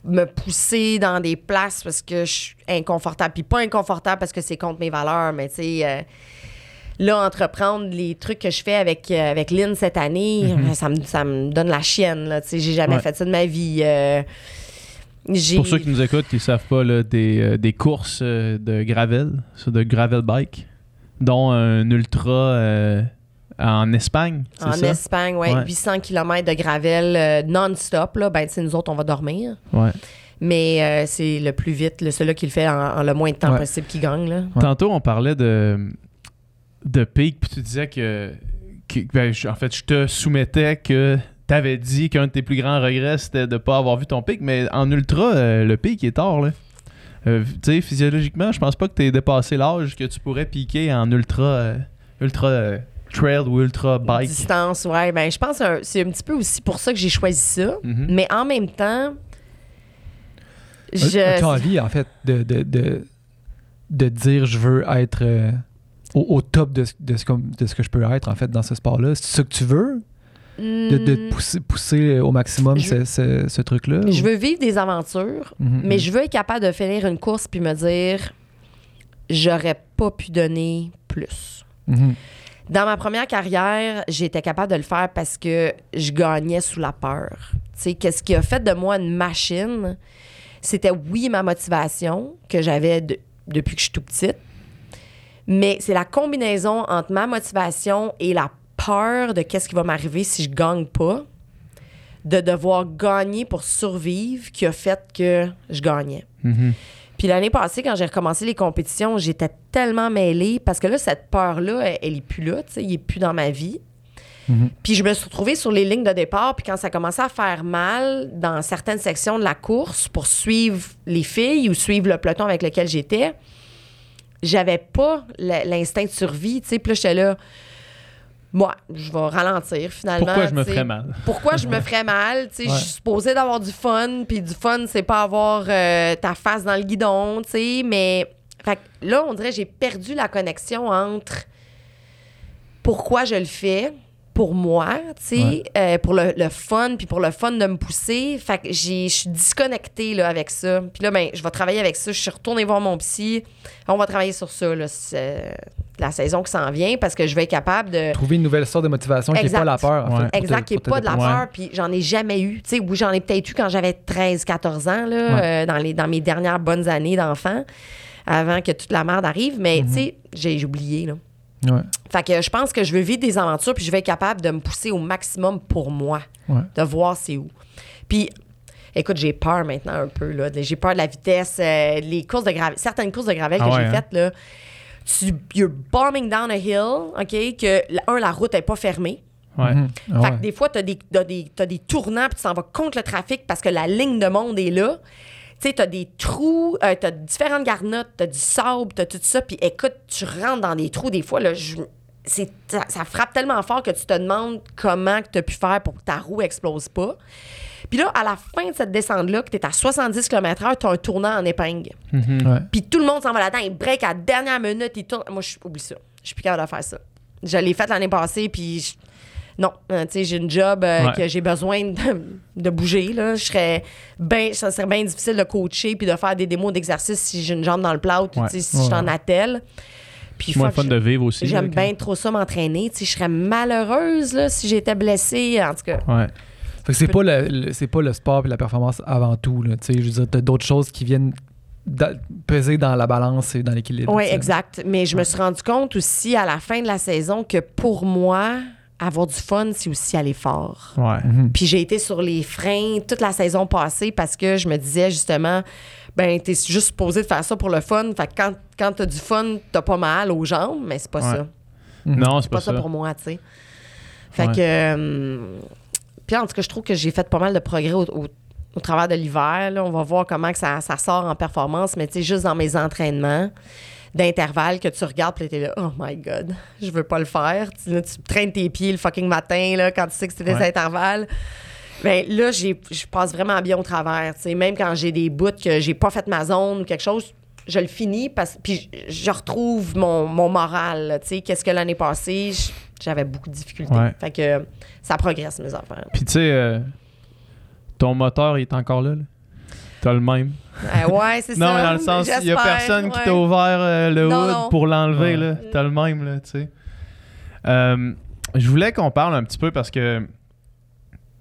me pousser dans des places parce que je suis inconfortable. Puis pas inconfortable parce que c'est contre mes valeurs, mais tu sais... euh, là, entreprendre les trucs que je fais avec, avec Lynn cette année, euh, ça, me, ça me donne la chienne. Là, Tu sais, j'ai jamais Ouais. fait ça de ma vie. Pour ceux qui nous écoutent, qui ne savent pas, là, des, des courses de gravel, de gravel bike, dont un ultra euh, en Espagne, en ça? Espagne, ouais, Ouais. 800 km de gravel euh, non-stop. Là, ben, tu sais, nous autres, on va dormir. Ouais. Mais euh, c'est le plus vite, le celui qui le fait en, en le moins de temps Ouais. possible qui gagne. Là. Tantôt, on parlait de, de pic, puis tu disais que, que- ben, en fait, je te soumettais que tu avais dit qu'un de tes plus grands regrets, c'était de ne pas avoir vu ton pic, mais en ultra, le pic est tard, là. Euh, tu sais, physiologiquement, je pense pas que tu aies dépassé l'âge que tu pourrais piquer en ultra, euh, ultra euh, trail ou ultra bike. Distance, ouais. Ben, je pense que c'est un petit peu aussi pour ça que j'ai choisi ça. Mhm. Mais en même temps, je. envie, en fait, de, de, de, de dire je veux être euh, au, au top de, ce- de, ce, comme- de ce que je peux être, en fait, dans ce sport-là? C'est ça que tu veux? De, de Hmm, pousser, pousser au maximum Je- ce, ce- ce truc-là? je ou- veux vivre des aventures, Mhm, mais mhm. je veux être capable de finir une course puis me dire j'aurais pas pu donner plus. Mhm. Dans ma première carrière, j'étais capable de le faire parce que je gagnais sous la peur. Tu sais, qu'est-ce qui a fait de moi une machine? C'était, oui, ma motivation que j'avais de- depuis que je suis tout petite, mais c'est la combinaison entre ma motivation et la peur de qu'est-ce qui va m'arriver si je gagne pas, de devoir gagner pour survivre, qui a fait que je gagnais. Mhm. Puis l'année passée, quand j'ai recommencé les compétitions, j'étais tellement mêlée parce que là, cette peur-là, elle, elle est plus là, tu sais, il est plus dans ma vie. Mhm. Puis je me suis retrouvée sur les lignes de départ, puis quand ça commençait à faire mal dans certaines sections de la course pour suivre les filles ou suivre le peloton avec lequel j'étais, j'avais pas l'instinct de survie, tu sais. Puis là, j'étais là, moi, je vais ralentir finalement. Pourquoi je me ferais mal? Pourquoi je me ferais mal? Ouais. Je suis supposée d'avoir du fun, puis du fun, c'est pas avoir euh, ta face dans le guidon, tu sais, mais fait que là, on dirait que j'ai perdu la connexion entre pourquoi je le fais pour moi, tu sais, Ouais. euh, pour le, le fun, puis pour le fun de me pousser. Fait que j'ai- je suis disconnectée là, avec ça. Puis là, ben, je vais travailler avec ça. Je suis retournée voir mon psy. On va travailler sur ça, là, la saison qui s'en vient, parce que je vais être capable de... Trouver une nouvelle sorte de motivation qui n'est Exact. pas la peur. En Ouais. fait, pour te- Exact, qui n'est pas de la peur, puis j'en ai jamais eu. Tu sais, oui, j'en ai peut-être eu quand j'avais 13, 14 ans, là, Ouais. euh, dans, les, dans mes dernières bonnes années d'enfant, avant que toute la merde arrive, mais Mhm. tu sais, j'ai j'ai oublié, là. Ouais. Fait que je pense que je veux vivre des aventures, puis je vais être capable de me pousser au maximum pour moi, Ouais. de voir c'est où. Puis, écoute, j'ai peur maintenant un peu, là. J'ai peur de la vitesse, euh, les courses de gravel, certaines courses de gravel Ah que ouais, j'ai hein? faites, là. Tu, you're bombing down a hill, OK, que, un, la route n'est pas fermée. Ouais. Mhm. Ah Fait ouais. que des fois, tu as des, t'as des, t'as des tournants puis tu s'en vas contre le trafic parce que la ligne de monde est là. Tu sais, tu as des trous, euh, tu as différentes garnottes, tu as du sable, tu as tout ça. Puis écoute, tu rentres dans des trous des fois. Là, je- c'est, ça, ça frappe tellement fort que tu te demandes comment tu as pu faire pour que ta roue explose pas. Puis là, à la fin de cette descente-là, que tu es à 70 km/h, tu as un tournant en épingle. Mhm. Ouais. Puis tout le monde s'en va là-dedans, il break à la dernière minute, il tourne. Moi, je oublie ça. Je suis plus capable de faire ça. Je l'ai fait l'année passée, puis je- non, Euh, tu sais, j'ai une job euh, Ouais. que j'ai besoin de, de bouger. Là. Je serais ben, ça serait bien difficile de coacher puis de faire des démos d'exercice si j'ai une jambe dans le plat ou tu Ouais. si je suis en Ouais. attelle. Puis Moins fun de vivre aussi. J'aime bien trop ça m'entraîner. Tu sais, je serais malheureuse là, si j'étais blessée. En tout cas, Ouais. Fait que c'est pas le, le- c'est pas le sport et la performance avant tout. Là, tu sais, je veux dire, t'as d'autres choses qui viennent da- peser dans la balance et dans l'équilibre. Oui, exact. Mais je me suis rendu compte aussi à la fin de la saison que pour moi, avoir du fun, c'est aussi aller fort. Ouais. Mhm. Puis j'ai été sur les freins toute la saison passée parce que je me disais justement, ben, t'es juste supposé de faire ça pour le fun. Fait que quand, quand t'as du fun, t'as pas mal aux jambes, mais c'est pas Ouais. ça. Non, c'est C'est pas, pas ça ça. pour moi, tu sais. Fait Ouais. que. euh, puis en tout cas, je trouve que j'ai fait pas mal de progrès au, au- au travers de l'hiver. là. On va voir comment que ça, ça sort en performance, mais tu sais, juste dans mes entraînements d'intervalle que tu regardes, puis t'es là, oh my God, je veux pas le faire. Tu, là, tu traînes tes pieds le fucking matin là, quand tu sais que c'est des Ouais. intervalles. Ben là, je passe vraiment bien au travers. tu sais. Même quand j'ai des bouts que j'ai pas fait ma zone ou quelque chose, je le finis parce puis je, retrouve mon, mon moral. là, tu sais. Qu'est-ce que l'année passée, j'avais beaucoup de difficultés. Ouais. Fait que ça progresse, mes affaires. Puis tu sais, euh, ton moteur, il est encore là. là? T'as le même. Euh, ouais, c'est ça. Non, mais dans le sens, il y a personne qui t'a ouvert euh, le Non, hood non. pour l'enlever. Ouais. là. T'as le même, là, tu sais. Euh, je voulais qu'on parle un petit peu parce que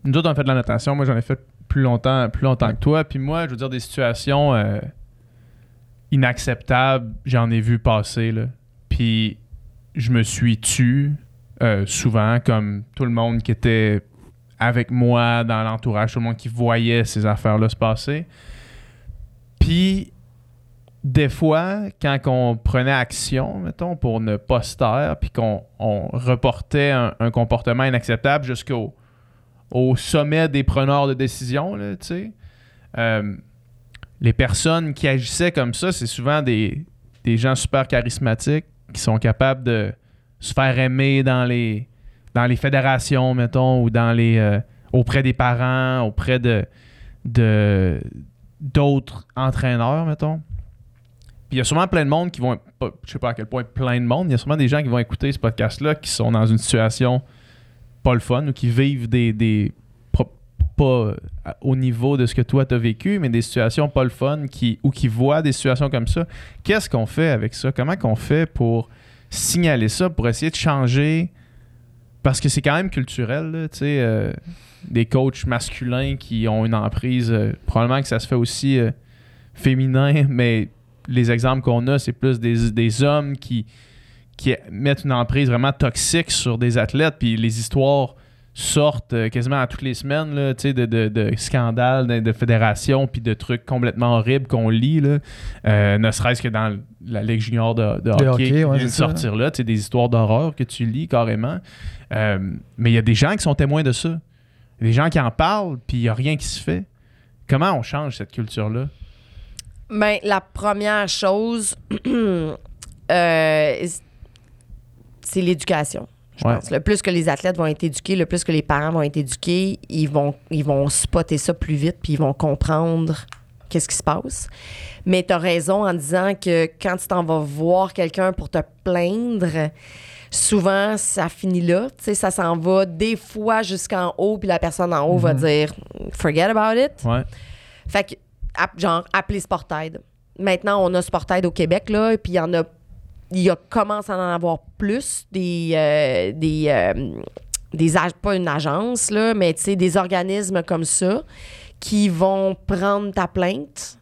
nous autres, on a fait de la natation. Moi, j'en ai fait plus longtemps, plus longtemps que toi. Puis moi, je veux dire, des situations euh, inacceptables, j'en ai vu passer. Là. Puis je me suis tu euh, souvent, comme tout le monde qui était avec moi dans l'entourage, tout le monde qui voyait ces affaires-là se passer. Puis, des fois, quand on prenait action, mettons, pour ne pas se taire, puis qu'on on reportait un, comportement inacceptable jusqu'au au sommet des preneurs de décision, tu sais, euh, les personnes qui agissaient comme ça, c'est souvent des, des gens super charismatiques qui sont capables de se faire aimer dans les, dans les fédérations, mettons, ou dans les, euh, auprès des parents, auprès de, d'autres entraîneurs, mettons. Puis il y a sûrement plein de monde qui vont. Je sais pas à quel point plein de monde. Il y a sûrement des gens qui vont écouter ce podcast-là qui sont dans une situation pas le fun ou qui vivent des. des pas au niveau de ce que toi t'as vécu, mais des situations pas le fun qui, ou qui voient des situations comme ça. Qu'est-ce qu'on fait avec ça? Comment qu'on fait pour signaler ça pour essayer de changer. Parce que c'est quand même culturel, tu sais. euh, des coachs masculins qui ont une emprise. euh, probablement que ça se fait aussi euh, féminin, mais les exemples qu'on a, c'est plus des, des hommes qui, qui mettent une emprise vraiment toxique sur des athlètes, puis les histoires sortent euh, quasiment à toutes les semaines là, tu sais, de, de, de scandales, de, de fédérations, puis de trucs complètement horribles qu'on lit, là. Euh, ne serait-ce que dans la Ligue junior de, de hockey, hockey, qui ouais, sortir là, tu sais, des histoires d'horreur que tu lis carrément. Euh, mais il y a des gens qui sont témoins de ça. Il y a des gens qui en parlent, puis il n'y a rien qui se fait. Comment on change cette culture-là? Ben, la première chose, euh, c'est l'éducation. Je Ouais. pense. Le plus que les athlètes vont être éduqués, le plus que les parents vont être éduqués, ils vont, ils vont spotter ça plus vite, puis ils vont comprendre qu'est-ce qui se passe. Mais tu as raison en disant que quand tu t'en vas voir quelqu'un pour te plaindre, souvent, ça finit là. Tu sais, ça s'en va des fois jusqu'en haut, puis la personne en haut va dire « forget about it ». Ouais. Fait que, genre, appeler Sportaid. Maintenant, on a Sportaid au Québec, là, puis il y en a. Il a, commence à en avoir plus des. euh, des euh, pas une agence, là, mais des organismes comme ça qui vont prendre ta plainte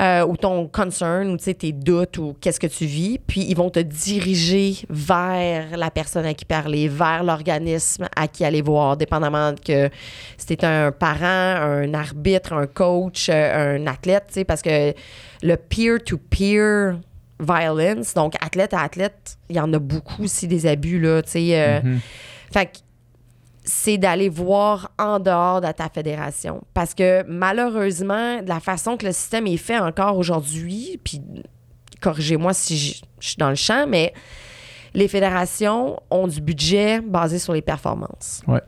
euh, ou ton concern ou tes doutes ou qu'est-ce que tu vis, puis ils vont te diriger vers la personne à qui parler, vers l'organisme à qui aller voir, dépendamment que c'était un parent, un arbitre, un coach, euh, un athlète, parce que le peer-to-peer violence, donc athlète à athlète, il y en a beaucoup aussi des abus, là, tu sais. euh, Mhm. fait que c'est d'aller voir en dehors de ta fédération. Parce que malheureusement, de la façon que le système est fait encore aujourd'hui, puis corrigez-moi si je je suis dans le champ, mais les fédérations ont du budget basé sur les performances. Ouais.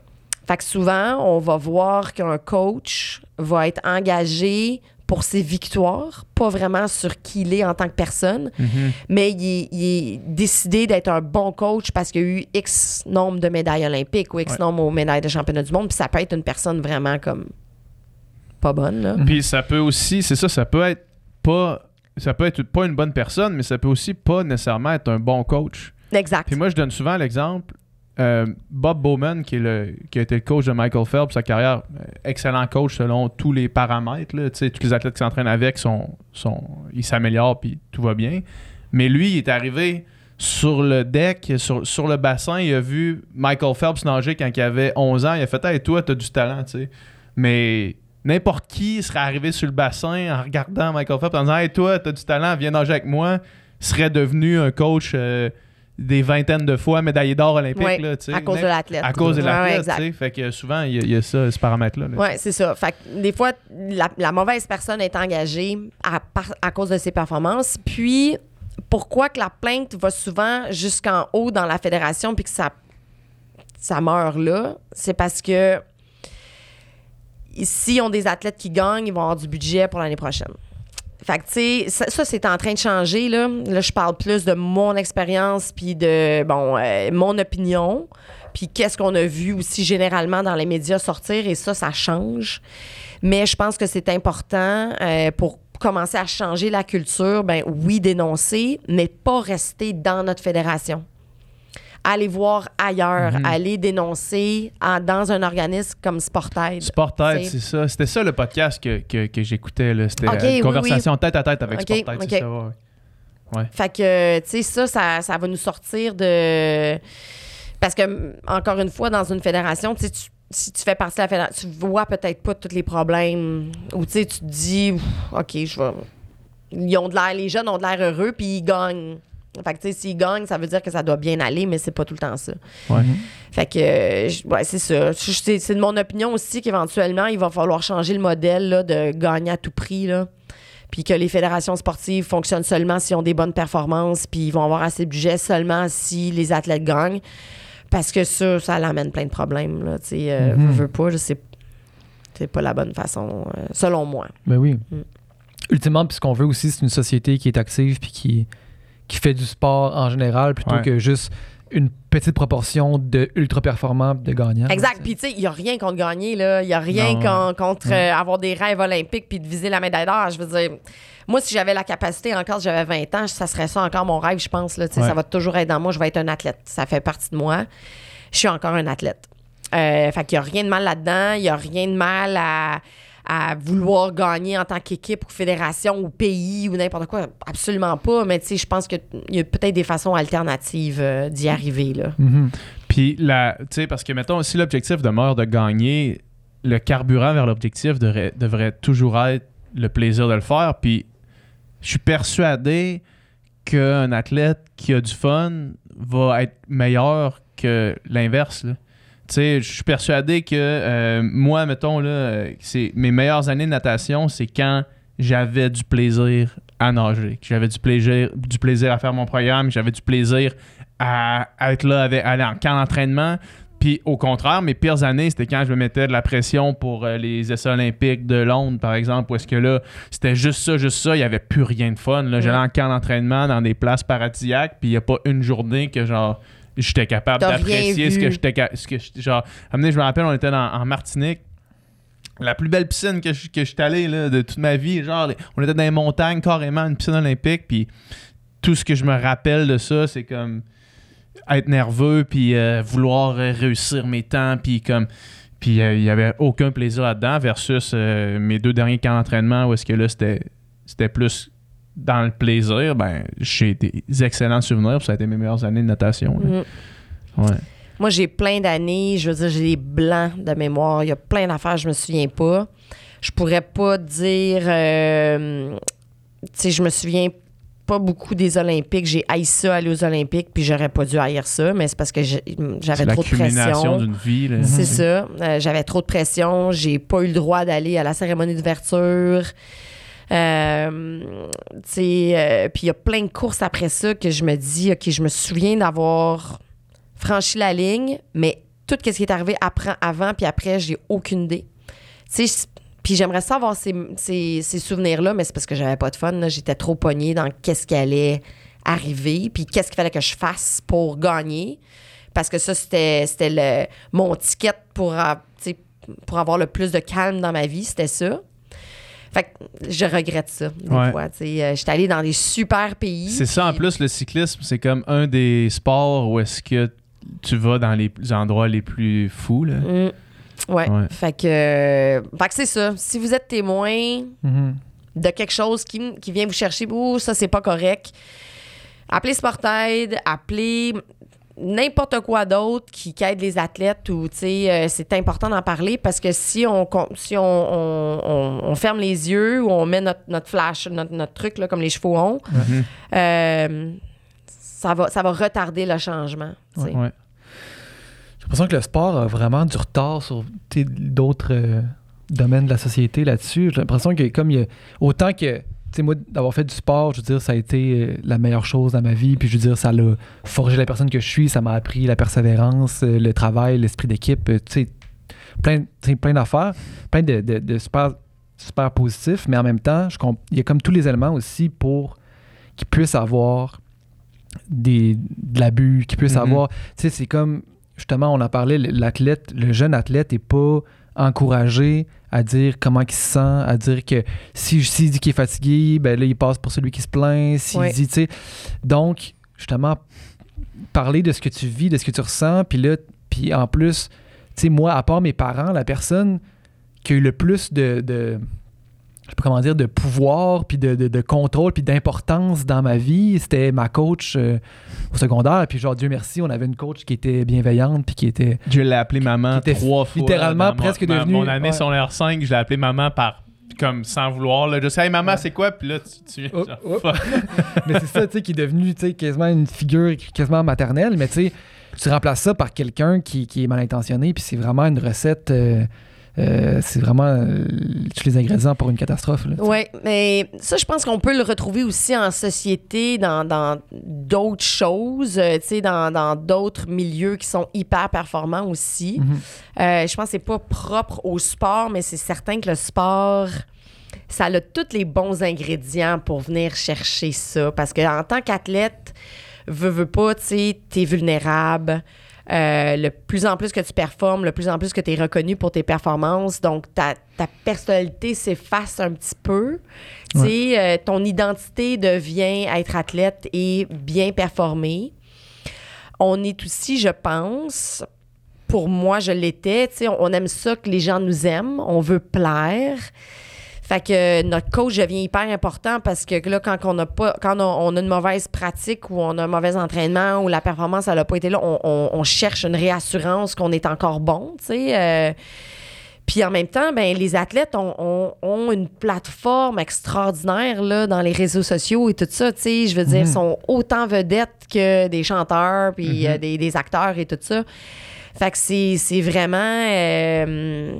Fait que souvent, on va voir qu'un coach va être engagé pour ses victoires, pas vraiment sur qui il est en tant que personne, Mhm. mais il est, il est décidé d'être un bon coach parce qu'il y a eu X nombre de médailles olympiques ou X Ouais. nombre de médailles de championnat du monde, puis ça peut être une personne vraiment comme pas bonne, là. Puis ça peut aussi, c'est ça, ça peut être pas. Ça peut être pas une bonne personne, mais ça peut aussi pas nécessairement être un bon coach. Exact. Puis moi, je donne souvent l'exemple. Euh, Bob Bowman, qui, est le, qui a été le coach de Michael Phelps, sa carrière, euh, excellent coach selon tous les paramètres. Là, tous les athlètes qui s'entraînent avec, sont, sont, ils s'améliorent puis tout va bien. Mais lui, il est arrivé sur le deck, sur, le bassin, il a vu Michael Phelps nager quand il avait 11 ans. Il a fait Hey, toi, t'as du talent. Mais n'importe qui serait arrivé sur le bassin en regardant Michael Phelps en disant Hey, toi, t'as du talent, viens nager avec moi, serait devenu un coach euh, des vingtaines de fois médaillé d'or olympique. Là, à cause de l'athlète. À cause de l'athlète, sais. Fait que souvent, il y, a- il y a ça, ce paramètre-là. là. Oui, c'est ça. Fait que des fois, la, la mauvaise personne est engagée à, à cause de ses performances. Puis, pourquoi que la plainte va souvent jusqu'en haut dans la fédération puis que ça, ça meurt là? C'est parce que s'ils ont des athlètes qui gagnent, ils vont avoir du budget pour l'année prochaine. Fait que, tu sais, ça, c'est en train de changer, là. Là, je parle plus de mon expérience puis de, bon, euh, mon opinion. Puis qu'est-ce qu'on a vu aussi généralement dans les médias sortir. Et ça, ça change. Mais je pense que c'est important euh, pour commencer à changer la culture. Ben oui, dénoncer, mais pas rester dans notre fédération. Aller voir ailleurs, Mhm. aller dénoncer en- dans un organisme comme Sportaid. Sportaid, C'est- ça. C'était ça le podcast que, que, que j'écoutais. C'était euh, oui, conversation tête à tête avec Ok, Sportaid. ok. c'est ça, ouais, ouais. Fait que, tu sais, ça, ça, ça va nous sortir de. Parce que, encore une fois, dans une fédération, tu si tu fais partie de la fédération, tu vois peut-être pas tous les problèmes. Ou, tu sais, tu te dis, OK, je vais. Ils ont de l'air, les jeunes ont de l'air heureux, puis ils gagnent. Fait que, tu sais, s'ils gagnent, ça veut dire que ça doit bien aller, mais c'est pas tout le temps ça. Ouais. Fait que, euh, ouais, c'est ça. C'est c'est de mon opinion aussi qu'éventuellement, il va falloir changer le modèle là, de gagner à tout prix. Là. Puis que les fédérations sportives fonctionnent seulement s'ils ont des bonnes performances, puis ils vont avoir assez de budget seulement si les athlètes gagnent. Parce que ça, ça l'amène plein de problèmes. Là, tu sais, euh, Mhm. veux, veux pas, je sais. C'est pas la bonne façon, euh, selon moi. Ben oui. Mm. Ultimement, puis ce qu'on veut aussi, c'est une société qui est active puis qui, qui fait du sport en général plutôt Ouais. que juste une petite proportion de ultra performants de gagnants. Exact. Puis, tu sais, il n'y a rien contre gagner, là. Il n'y a rien Non. con- contre euh, avoir des rêves olympiques puis de viser la médaille d'or. Je veux dire, moi, si j'avais la capacité encore, si j'avais 20 ans, ça serait ça encore mon rêve, je pense. Là, Tu sais, Ouais. Ça va toujours être dans moi. Je vais être un athlète. Ça fait partie de moi. Je suis encore un athlète. Euh, fait qu'il n'y a rien de mal là-dedans. Il n'y a rien de mal à, à vouloir gagner en tant qu'équipe ou fédération ou pays ou n'importe quoi. Absolument pas. Mais tu sais, je pense qu'il y a peut-être des façons alternatives euh, d'y arriver. Là. Mhm. Puis, tu sais, parce que, mettons, si l'objectif demeure de gagner, le carburant vers l'objectif devrait, devrait toujours être le plaisir de le faire. Puis, je suis persuadé qu'un athlète qui a du fun va être meilleur que l'inverse. Là. Tu sais, je suis persuadé que euh, moi, mettons, là, c'est mes meilleures années de natation, c'est quand j'avais du plaisir à nager, que j'avais du plaisir, du plaisir à faire mon programme, que j'avais du plaisir à, à être là, avec, aller en camp d'entraînement. Puis au contraire, mes pires années, c'était quand je me mettais de la pression pour euh, les essais olympiques de Londres, par exemple, où est-ce que là, c'était juste ça, juste ça, il n'y avait plus rien de fun. là. J'allais en camp d'entraînement dans des places paradisiaques, puis il n'y a pas une journée que genre j'étais capable d'apprécier ce que j'étais ce que j'étais- genre amené je me rappelle on était dans- en Martinique. La plus belle piscine que je que j'étais allé là, de toute ma vie genre on était dans les montagnes carrément une piscine olympique puis tout ce que je me rappelle de ça c'est comme être nerveux puis euh, vouloir euh, réussir mes temps puis comme puis euh, il y avait aucun plaisir là-dedans versus euh, mes deux derniers camps d'entraînement où est-ce que là c'était c'était plus dans le plaisir ben j'ai des excellents souvenirs ça a été mes meilleures années de natation. Mm. ouais Moi, j'ai plein d'années, je veux dire, j'ai des blancs de mémoire. Il y a plein d'affaires, je me souviens pas. Je pourrais pas dire. euh, tu sais, je me souviens pas beaucoup des Olympiques. J'ai haï ça, aller aux Olympiques, puis j'aurais pas dû haïr ça, mais c'est parce que j'avais C'est trop de pression. d'une vie. C'est Mhm. ça. Euh, j'avais trop de pression. J'ai pas eu le droit d'aller à la cérémonie d'ouverture. Euh, euh, puis il y a plein de courses après ça que je me dis, OK, je me souviens d'avoir franchi la ligne, mais tout ce qui est arrivé avant puis après, j'ai aucune idée. Puis j'aimerais ça avoir ces, souvenirs-là, mais c'est parce que j'avais pas de fun. J'étais trop pognée dans qu'est-ce qui allait arriver, puis qu'est-ce qu'il fallait que je fasse pour gagner. Parce que ça, c'était mon ticket pour, pour avoir le plus de calme dans ma vie, c'était ça. Fait que je regrette ça, des Ouais. Euh, J'étais allée dans des super pays. C'est ça, en plus, le cyclisme, c'est comme un des sports où est-ce que tu vas dans les endroits les plus fous. Là. Mm. Ouais. Ouais. Fait que, euh, fait que c'est ça. Si vous êtes témoin Mhm. de quelque chose qui, qui vient vous chercher, ouh, ça, c'est pas correct, appelez Sportaid, appelez n'importe quoi d'autre qui, qui aide les athlètes ou, tu sais, euh, c'est important d'en parler parce que si on, si on, on- on- on ferme les yeux ou on met notre, notre flash, notre, notre truc, là, comme les chevaux ont, Mhm. euh, ça, va, ça va retarder le changement. Ouais. J'ai l'impression que le sport a vraiment du retard sur tu sais, d'autres euh, domaines de la société là-dessus. J'ai l'impression que comme il y a autant que sais moi d'avoir fait du sport, je veux dire ça a été euh, la meilleure chose dans ma vie puis je veux dire ça l'a forgé la personne que je suis, ça m'a appris la persévérance, euh, le travail, l'esprit d'équipe, euh, tu sais plein plein d'affaires, plein de, de- de super super positifs, mais en même temps, je il y a comme tous les éléments aussi pour qu'ils puissent avoir des, de l'abus, qu'ils puissent Mhm. avoir. Tu sais, c'est comme, justement, on en parlait, l'athlète, le jeune athlète n'est pas encouragé à dire comment il se sent, à dire que si s'il dit qu'il est fatigué, ben là, il passe pour celui qui se plaint. S'il Ouais. dit, tu sais. Donc, justement, parler de ce que tu vis, de ce que tu ressens, puis là, puis en plus, tu sais, moi, à part mes parents, la personne qui a eu le plus de, de je sais pas comment dire, de pouvoir, puis de, de- de contrôle, puis d'importance dans ma vie, c'était ma coach euh, au secondaire. Puis genre, Dieu merci, on avait une coach qui était bienveillante, puis qui était... Je l'ai appelé maman Qui était trois fois. littéralement presque ma- devenu- Mon année ouais. sur l'air 5, je l'ai appelé maman par comme sans vouloir. Là. Je sais, hey, maman, c'est quoi? Puis là, tu. tu Oh, oh. mais c'est ça, tu sais, qui est devenu, tu sais, quasiment une figure quasiment maternelle. Mais tu sais, tu remplaces ça par quelqu'un qui, qui est mal intentionné, puis c'est vraiment une recette... euh, euh, c'est vraiment euh, tous les ingrédients pour une catastrophe. Oui, mais ça, je pense qu'on peut le retrouver aussi en société, dans d'autres choses, euh, tu sais, dans d'autres milieux qui sont hyper performants aussi. Mhm. Je pense que c'est pas propre au sport, mais c'est certain que le sport, ça a tous les bons ingrédients pour venir chercher ça. Parce qu'en tant qu'athlète, veux, veux pas, tu sais, t'es vulnérable. Euh, le plus en plus que tu performes, le plus en plus que tu es reconnu pour tes performances. Donc, ta, ta personnalité s'efface un petit peu. Tu sais, euh, ton identité devient être athlète et bien performer. On est aussi, je pense, pour moi, je l'étais, tu sais, on aime ça que les gens nous aiment, on veut plaire. Fait que notre coach devient hyper important parce que là, quand on a pas, quand on, a une mauvaise pratique ou on a un mauvais entraînement ou la performance, elle n'a pas été là, on, on- on cherche une réassurance qu'on est encore bon, tu sais. euh. puis en même temps, ben, les athlètes ont, ont- ont une plateforme extraordinaire là, dans les réseaux sociaux et tout ça, tu sais. Je veux dire, sont autant vedettes que des chanteurs puis euh, des, des acteurs et tout ça. Fait que c'est c'est vraiment... euh,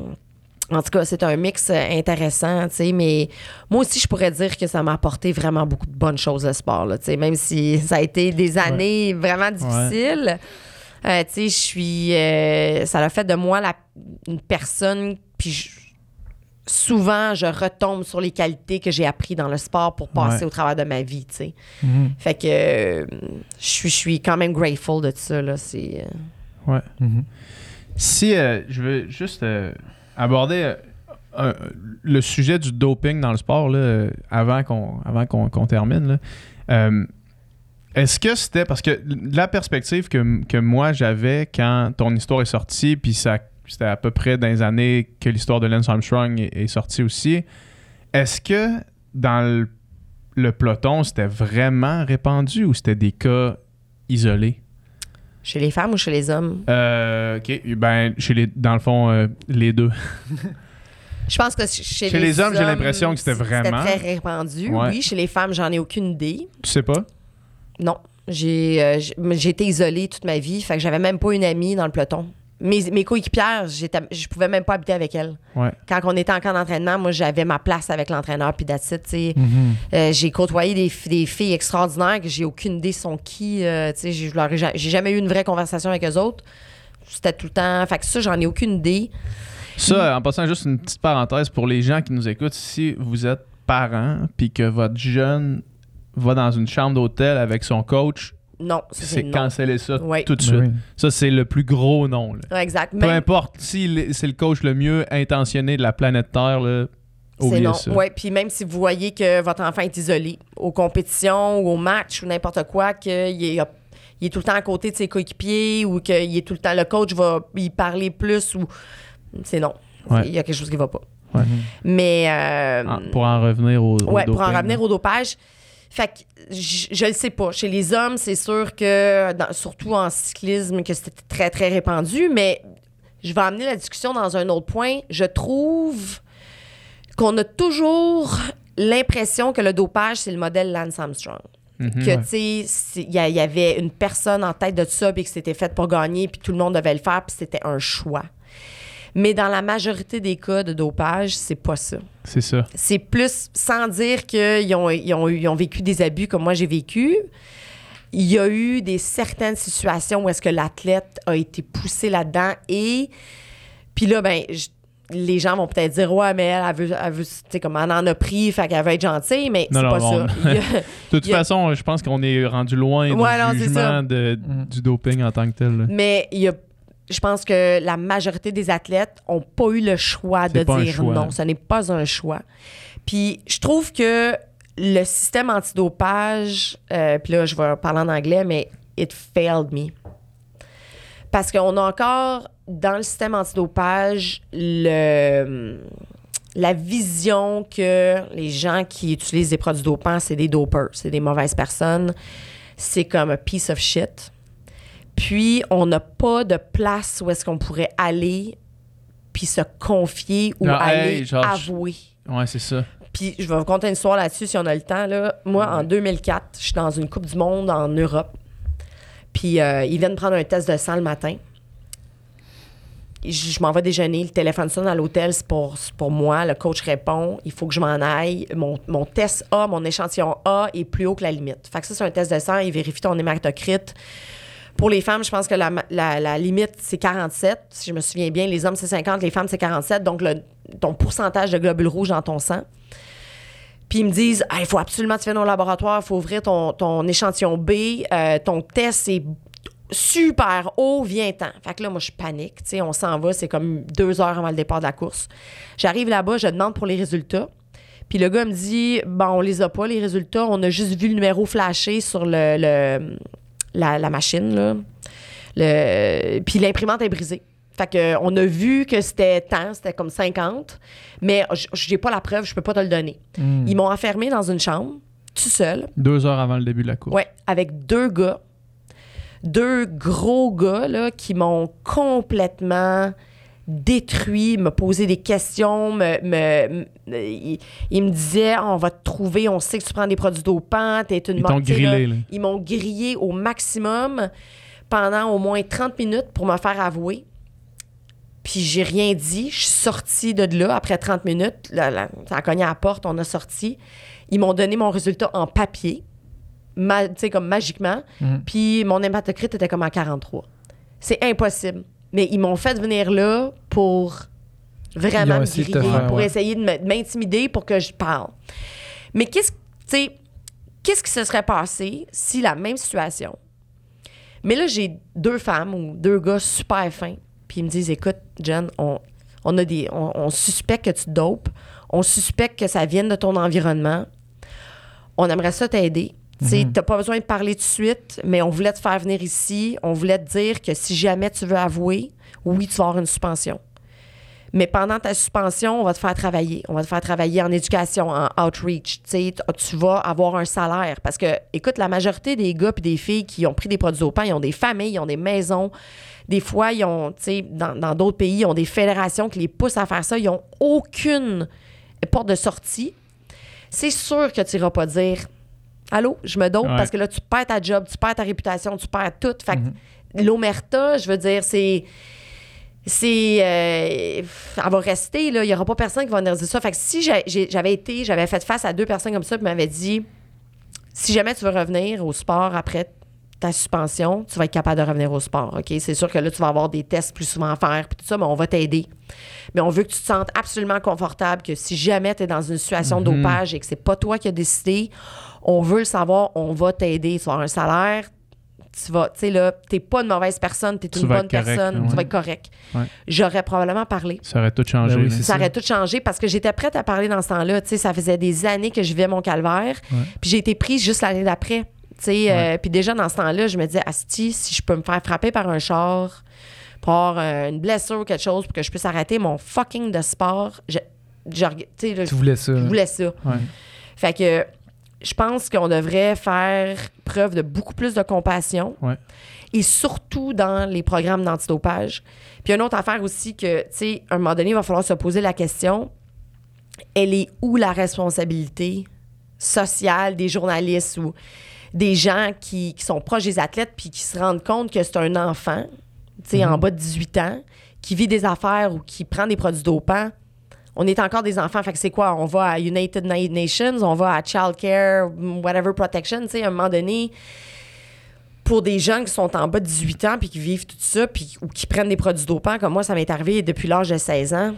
en tout cas, c'est un mix euh, intéressant, tu sais, mais moi aussi, je pourrais dire que ça m'a apporté vraiment beaucoup de bonnes choses, le sport, là, tu sais, même si ça a été des années vraiment difficiles. Euh, tu sais, je suis... euh, ça a fait de moi la, une personne, puis je- souvent, je retombe sur les qualités que j'ai appris dans le sport pour passer Ouais. au travers de ma vie, tu sais. Mhm. Fait que euh, je suis- quand même grateful de ça, là, c'est... Ouais. Mhm. Si je veux juste euh, aborder euh, le sujet du doping dans le sport là, avant qu'on avant qu'on termine. Euh, Est-ce que c'était parce que la perspective que, que moi j'avais quand ton histoire est sortie, puis ça c'était à peu près dans les années que l'histoire de Lance Armstrong est, est sortie aussi. Est-ce que dans le, le peloton c'était vraiment répandu ou c'était des cas isolés? Chez les femmes ou chez les hommes? Euh, ok, ben, chez les, dans le fond, euh, les deux. Je pense que chez, Chez les hommes, j'ai l'impression que c'était vraiment- très répandu. Ouais. Oui, chez les femmes, j'en ai aucune idée. Tu sais pas? Non. J'ai euh, été isolée toute ma vie, fait que j'avais même pas une amie dans le peloton. Mes, mes coéquipières, je pouvais même pas habiter avec elles. Ouais. Quand on était en camp d'entraînement, moi, j'avais ma place avec l'entraîneur, puis tu sais. Mhm. Euh, j'ai côtoyé des, des filles extraordinaires que j'ai aucune idée sont qui. euh, j'ai jamais eu une vraie conversation avec eux autres. C'était tout le temps. Fait que ça, j'en ai aucune idée. Ça, en passant, juste une petite parenthèse pour les gens qui nous écoutent, si vous êtes parent puis que votre jeune va dans une chambre d'hôtel avec son coach, Non, c'est non. canceller ça Ouais. tout de suite. oui. Ça, c'est le plus gros nom. là. Ouais, exact. Peu Même- importe si c'est le coach le mieux intentionné de la planète Terre, là, C'est non. ça. Ouais, puis même si vous voyez que votre enfant est isolé aux compétitions ou au match ou n'importe quoi, qu'il est, il est tout le temps à côté de ses coéquipiers ou qu'il est tout le temps le coach va y parler plus ou c'est non. Ouais. Il y a quelque chose qui va pas. Ouais. Mais euh, En- pour en revenir au, au ouais, pour en revenir au dopage. Fait que je, je le sais pas. Chez les hommes, c'est sûr que, dans- surtout en cyclisme, que c'était très, très répandu, mais je vais amener la discussion dans un autre point. Je trouve qu'on a toujours l'impression que le dopage, c'est le modèle Lance Armstrong. Mhm. Que, tu sais, il y, avait une personne en tête de ça, puis que c'était fait pour gagner, puis tout le monde devait le faire, puis c'était un choix. Mais dans la majorité des cas de dopage, c'est pas ça C'est ça. c'est plus sans dire qu'ils ont, ils ont, ils ont vécu des abus comme moi j'ai vécu. Il y a eu des certaines situations où est-ce que l'athlète a été poussé là-dedans et puis là ben je- les gens vont peut-être dire ouais mais elle, elle veut, elle veut tu sais comme elle en a pris fait qu'elle veut être gentille mais Non, c'est non, pas on- ça. A- De toute a- façon, je pense qu'on est rendu loin Ouais, non, du c'est jugement de- Mhm. du doping en tant que tel. là. mais il y a je pense que la majorité des athlètes ont pas eu le choix de dire choix. non. Ce n'est pas un choix. Puis je trouve que le système antidopage, euh, puis là je vais parler en anglais, mais it failed me. Parce qu'on a encore dans le système antidopage le, la vision que les gens qui utilisent des produits dopants, c'est des dopers, c'est des mauvaises personnes. C'est comme un piece of shit. Puis, on n'a pas de place où est-ce qu'on pourrait aller puis se confier ou Ah, aller hey, genre, avouer. Ouais, c'est ça. Puis, je vais vous conter une histoire là-dessus si on a le temps. Là. Moi, en 2004, je suis dans une Coupe du Monde en Europe. Puis, euh, ils viennent prendre un test de sang le matin. Je, je m'en vais déjeuner, le téléphone sonne à l'hôtel, c'est pour, pour moi. Le coach répond, il faut que je m'en aille. Mon, mon test A, mon échantillon A est plus haut que la limite. Fait que ça, c'est un test de sang, il vérifie ton hématocrite. Pour les femmes, je pense que la, limite, c'est 47. Si je me souviens bien, les hommes, c'est 50, les femmes, c'est 47. Donc, ton pourcentage de globules rouges dans ton sang. Puis ils me disent il faut absolument que tu viennes au laboratoire, il faut ouvrir ton, échantillon B, euh, ton test est super haut, viens-t'en. Fait que là, moi, je panique. Tu sais, on s'en va, c'est comme deux heures avant le départ de la course. J'arrive là-bas, je demande pour les résultats. Puis le gars me dit Bon, on les a pas, les résultats. On a juste vu le numéro flashé sur le- la, la machine. Là. Le, puis l'imprimante est brisée. Fait que, on a vu que c'était tant, c'était comme 50, mais j'ai pas la preuve, je peux pas te le donner. Hmm. Ils m'ont enfermé dans une chambre, tout seul, Deux heures avant le début de la course. ouais, avec deux gars, deux gros gars là, qui m'ont complètement détruit, me poser des questions, me, me, ils me disaient Ah, on va te trouver, on sait que tu prends des produits dopants, t'es une Ils t'ont mortière, là. grillé, là. Ils m'ont grillé au maximum pendant au moins 30 minutes pour me faire avouer. Puis j'ai rien dit. Je suis sortie de là après 30 minutes. Ça a cogné à la porte, on a sorti. Ils m'ont donné mon résultat en papier, ma- tu sais, comme magiquement. Mhm. Puis mon hématocrite était comme à 43. C'est impossible. Mais ils m'ont fait venir là pour vraiment me griller, faire, pour ouais. essayer de m'intimider pour que je parle. Mais qu'est-ce, tu sais, qu'est-ce qui se serait passé si la même situation? Mais là, j'ai deux femmes ou deux gars super fins, puis ils me disent Écoute, Jen, on, on, a des, on, on suspecte que tu te dopes, on suspecte que ça vienne de ton environnement, on aimerait ça t'aider. Tu sais, Mhm. pas besoin de parler tout de suite, mais on voulait te faire venir ici. On voulait te dire que si jamais tu veux avouer, oui, tu vas avoir une suspension. Mais pendant ta suspension, on va te faire travailler. On va te faire travailler en éducation, en outreach. Tu vas avoir un salaire. Parce que, écoute, la majorité des gars et des filles qui ont pris des produits dopants, ils ont des familles, ils ont des maisons. Des fois, ils ont, dans dans d'autres pays, ils ont des fédérations qui les poussent à faire ça. Ils n'ont aucune porte de sortie. C'est sûr que tu n'iras pas dire Allô, je me dope Ouais. parce que là, tu perds ta job, tu perds ta réputation, tu perds tout. Fait que l'omerta, je veux dire, c'est. C'est. euh, elle va rester, là. Il n'y aura pas personne qui va venir dire ça. Fait que si j'avais été, j'avais fait face à deux personnes comme ça, qui m'avaient dit si jamais tu veux revenir au sport après ta suspension, tu vas être capable de revenir au sport. OK? C'est sûr que là, tu vas avoir des tests plus souvent à faire, puis tout ça, mais on va t'aider. Mais on veut que tu te sentes absolument confortable, que si jamais tu es dans une situation de dopage et que c'est pas toi qui as décidé, on veut le savoir, on va t'aider. Tu vas avoir un salaire, tu vas, tu sais, là, t'es pas une mauvaise personne, t'es une bonne correct, personne, ouais. tu vas être correct. Ouais. J'aurais probablement parlé. Ça aurait tout changé. Ben oui, Ça ça. aurait tout changé parce que j'étais prête à parler dans ce temps-là. Tu sais, ça faisait des années que je vivais mon calvaire. Ouais. Puis j'ai été prise juste l'année d'après. Tu sais, euh, puis déjà dans ce temps-là, je me disais, Asti, si je peux me faire frapper par un char pour avoir euh, une blessure ou quelque chose pour que je puisse arrêter mon fucking de sport, je, je tu sais, là, Tu voulais ça. je là. voulais ça. Ouais. Fait que je pense qu'on devrait faire preuve de beaucoup plus de compassion. Ouais. Et surtout dans les programmes d'antidopage. Puis une autre affaire aussi que, tu sais, à un moment donné, il va falloir se poser la question elle est où la responsabilité sociale des journalistes ou des gens qui, qui sont proches des athlètes puis qui se rendent compte que c'est un enfant, tu sais, en bas de 18 ans, qui vit des affaires ou qui prend des produits dopants? On est encore des enfants. Fait que c'est quoi? On va à United Na- Nations, on va à Child Care, whatever protection, tu sais, à un moment donné, pour des gens qui sont en bas de 18 ans puis qui vivent tout ça puis ou qui prennent des produits dopants, comme moi, ça m'est arrivé depuis l'âge de 16 ans.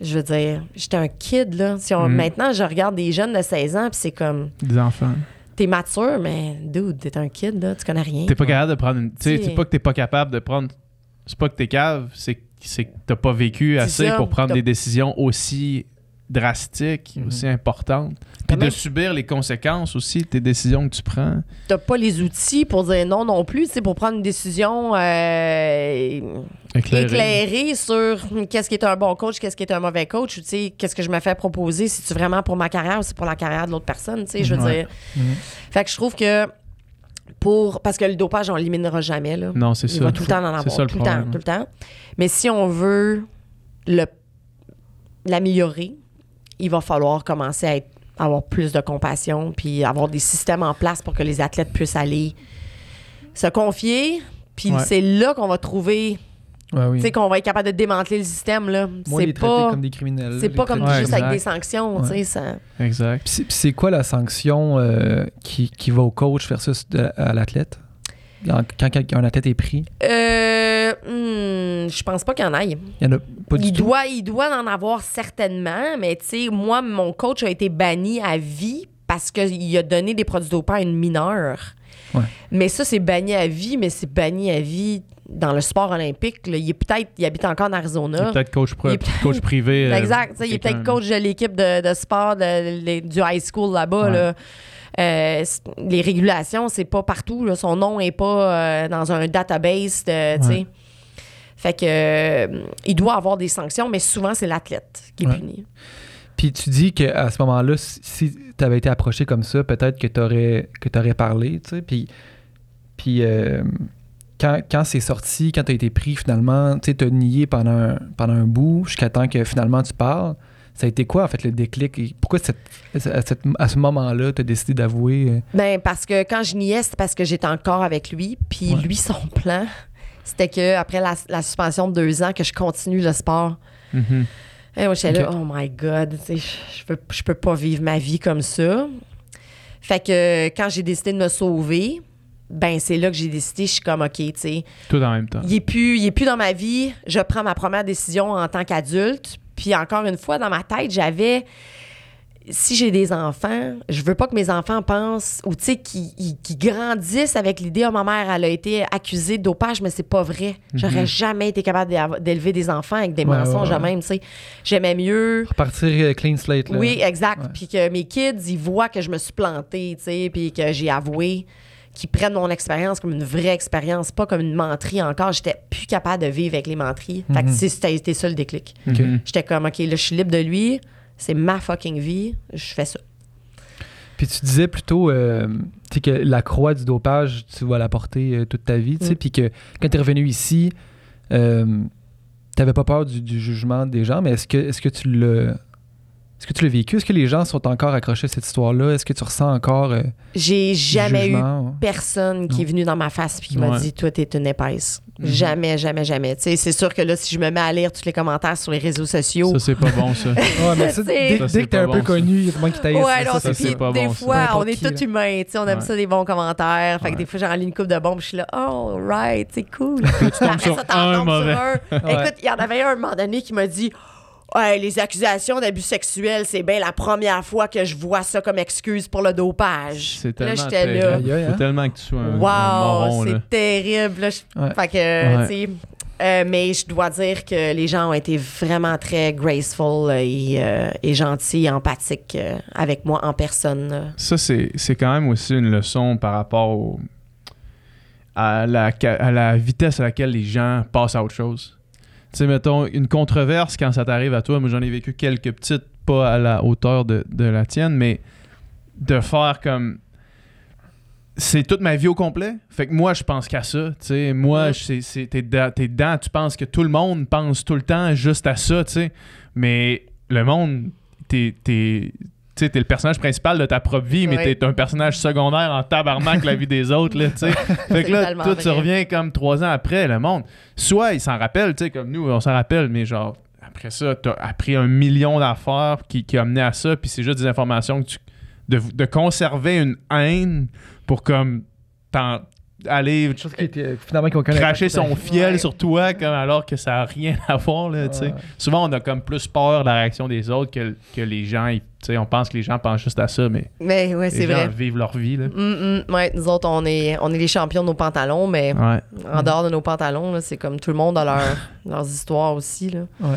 Je veux dire, j'étais un kid, là. Si on- Mhm. Maintenant, je regarde des jeunes de 16 ans puis c'est comme, Des enfants. t'es mature, mais dude, t'es un kid, là, tu connais rien. T'es pas capable de prendre une. Tu sais, c'est pas que t'es pas capable de prendre. C'est pas que t'es cave, c'est que c'est que t'as pas vécu C'est assez ça, pour prendre des décisions aussi drastiques, Mhm. aussi importantes. Puis de subir les conséquences aussi de tes décisions que tu prends. T'as pas les outils pour dire non non plus, tu sais, pour prendre une décision euh, Éclairé. éclairée sur qu'est-ce qui est un bon coach, qu'est-ce qui est un mauvais coach, ou qu'est-ce que je me fais proposer, si tu vraiment pour ma carrière ou c'est pour la carrière de l'autre personne, tu sais, je veux Ouais. dire. Mhm. Fait que je trouve que pour parce que le dopage on l'éliminera jamais là. Non, c'est Il ça. va tout le temps en avoir, C'est ça le tout le temps, problème. tout le temps. Mais si on veut l'améliorer, il va falloir commencer à être- avoir plus de compassion puis avoir des systèmes en place pour que les athlètes puissent aller se confier. Puis Ouais. c'est là qu'on va trouver, Ouais, oui. tu sais, qu'on va être capable de démanteler le système là. C'est pas, comme des criminels. c'est pas comme Ouais, juste avec des sanctions, tu sais. ça- Exact. Puis c'est- puis c'est quoi la sanction euh, qui, qui va au coach versus de- à l'athlète? Quand quelqu'un la tête est pris? Euh, hmm, je pense pas qu'il y en aille. Il y en a pas du il tout. doit, il doit en avoir certainement, mais tu sais, moi, mon coach a été banni à vie parce qu'il a donné des produits dopants à une mineure. Ouais. Mais ça, c'est banni à vie, mais c'est banni à vie dans le sport olympique. là. Il est peut-être, il habite encore en Il est Arizona. peut-être coach, est- coach privé. euh, Exact. Il est peut-être coach de l'équipe de, de sport de- du high school là-bas. Ouais. là. Euh, les régulations, c'est pas partout. là. Son nom est pas euh, dans un database. De. Ouais. Fait que euh, il doit avoir des sanctions, mais souvent c'est l'athlète qui est Ouais. puni. Puis tu dis qu'à ce moment-là, si- tu avais été approché comme ça, peut-être que tu aurais, que t'aurais parlé. Puis, puis quand, quand c'est sorti, quand tu as été pris finalement, tu as nié pendant, un- pendant un bout jusqu'à temps que finalement tu parles. Ça a été quoi, en fait, le déclic? Et pourquoi cette- à, cette- à ce moment-là, tu as décidé d'avouer? euh, Ben, parce que quand je niais, c'était parce que j'étais encore avec lui. Puis Ouais. lui, son plan, c'était que après la, la suspension de deux ans, que je continue le sport. Mhm. Et moi, j'étais là, oh my God, tu sais, je, je peux, je peux pas vivre ma vie comme ça. Fait que quand j'ai décidé de me sauver, ben c'est là que j'ai décidé, je suis comme, OK, tu sais, Tout en même temps. il est plus, il est plus dans ma vie. Je prends ma première décision en tant qu'adulte. Puis encore une fois, dans ma tête, j'avais si j'ai des enfants, je veux pas que mes enfants pensent ou tu sais qu'ils ils- qu'ils grandissent avec l'idée oh ma mère elle a été accusée de dopage mais c'est pas vrai. J'aurais jamais été capable d'élever des enfants avec des Ouais, mensonges ouais, ouais. même, tu sais. J'aimais mieux repartir euh, clean slate, là. oui, exact. Puis que mes kids, ils voient que je me suis plantée, tu sais, puis que j'ai avoué, qu'ils prennent mon expérience comme une vraie expérience, pas comme une menterie encore. J'étais plus capable de vivre avec les menteries. Fait que Mhm. c'était ça le déclic. J'étais comme, OK, là, je suis libre de lui. C'est ma fucking vie. Je fais ça. Puis tu disais plutôt euh, tu que la croix du dopage, tu vas la porter euh, toute ta vie, tu sais, Mm. puis que quand tu es revenu ici, euh, t'avais pas peur du, du jugement des gens, mais est-ce que, est-ce que tu l'as... Est-ce que tu l'as vécu? Est-ce que les gens sont encore accrochés à cette histoire-là? Est-ce que tu ressens encore euh, J'ai jamais eu personne qui Non. est venu dans ma face puis qui m'a Ouais. dit toi t'es une épaisse. Mhm. Jamais, jamais, jamais. Tu sais, c'est sûr que là, si je me mets à lire tous les commentaires sur les réseaux sociaux, Ça, c'est pas bon, ça. Ouais, mais ça, C'est- dès, Ça, dès c'est que t'es un peu bon, connu, il y a tout le monde qui taille. Ouais, non, ça, c'est pas des bon, fois, on est tous humains, tu sais, on aime Ouais. ça des bons commentaires. Fait que des fois, j'en lis une coupe de puis je suis là, oh, right, c'est cool. tu tombes Après sur un mauvais. Écoute, il y en avait un à un moment donné qui m'a dit, ouais, les accusations d'abus sexuels, c'est bien la première fois que je vois ça comme excuse pour le dopage. C'est Là, tellement j'étais là. terrible. Aïe, aïe, Faut hein? tellement que tu sois un, un Wow, moron, là. c'est terrible. là. Ouais. Fait que, Ouais. tu sais, euh, mais je dois dire que les gens ont été vraiment très graceful et, euh, et gentils, et empathiques euh, avec moi en personne. là. Ça, c'est c'est quand même aussi une leçon par rapport au- à, la, à la vitesse à laquelle les gens passent à autre chose. Tu sais, mettons, une controverse, quand ça t'arrive à toi, moi j'en ai vécu quelques petites, pas à la hauteur de, de la tienne, mais de faire comme. C'est toute ma vie au complet. Fait que moi, je pense qu'à ça. Tu sais, moi, je- c'est- c'est- t'es dedans, t'es dedans, tu penses que tout le monde pense tout le temps juste à ça, sais. Mais le monde, t'es. t'es- tu sais, t'es le personnage principal de ta propre vie, mais t'es un personnage secondaire en tabarnak la vie des autres, là, tu sais. Fait que là, tout se revient comme trois ans après, le monde. Soit ils s'en rappellent, tu sais, comme nous, on s'en rappelle, mais genre, après ça, t'as appris un million d'affaires qui, qui a mené à ça, puis c'est juste des informations que tu. De, de conserver une haine pour comme. Aller chose qui était finalement cracher son fiel Ouais. sur toi comme alors que ça n'a rien à voir là, tu sais. Ouais. souvent on a comme plus peur de la réaction des autres que, que les gens ils- tu sais on pense que les gens pensent juste à ça mais Mais ouais, les c'est gens vrai. vivent leur vie là. Mm, mm, ouais, nous autres, on est, on est les champions de nos pantalons, mais ouais en dehors de nos pantalons, là, c'est comme tout le monde a leur, leurs histoires aussi. Là. Ouais.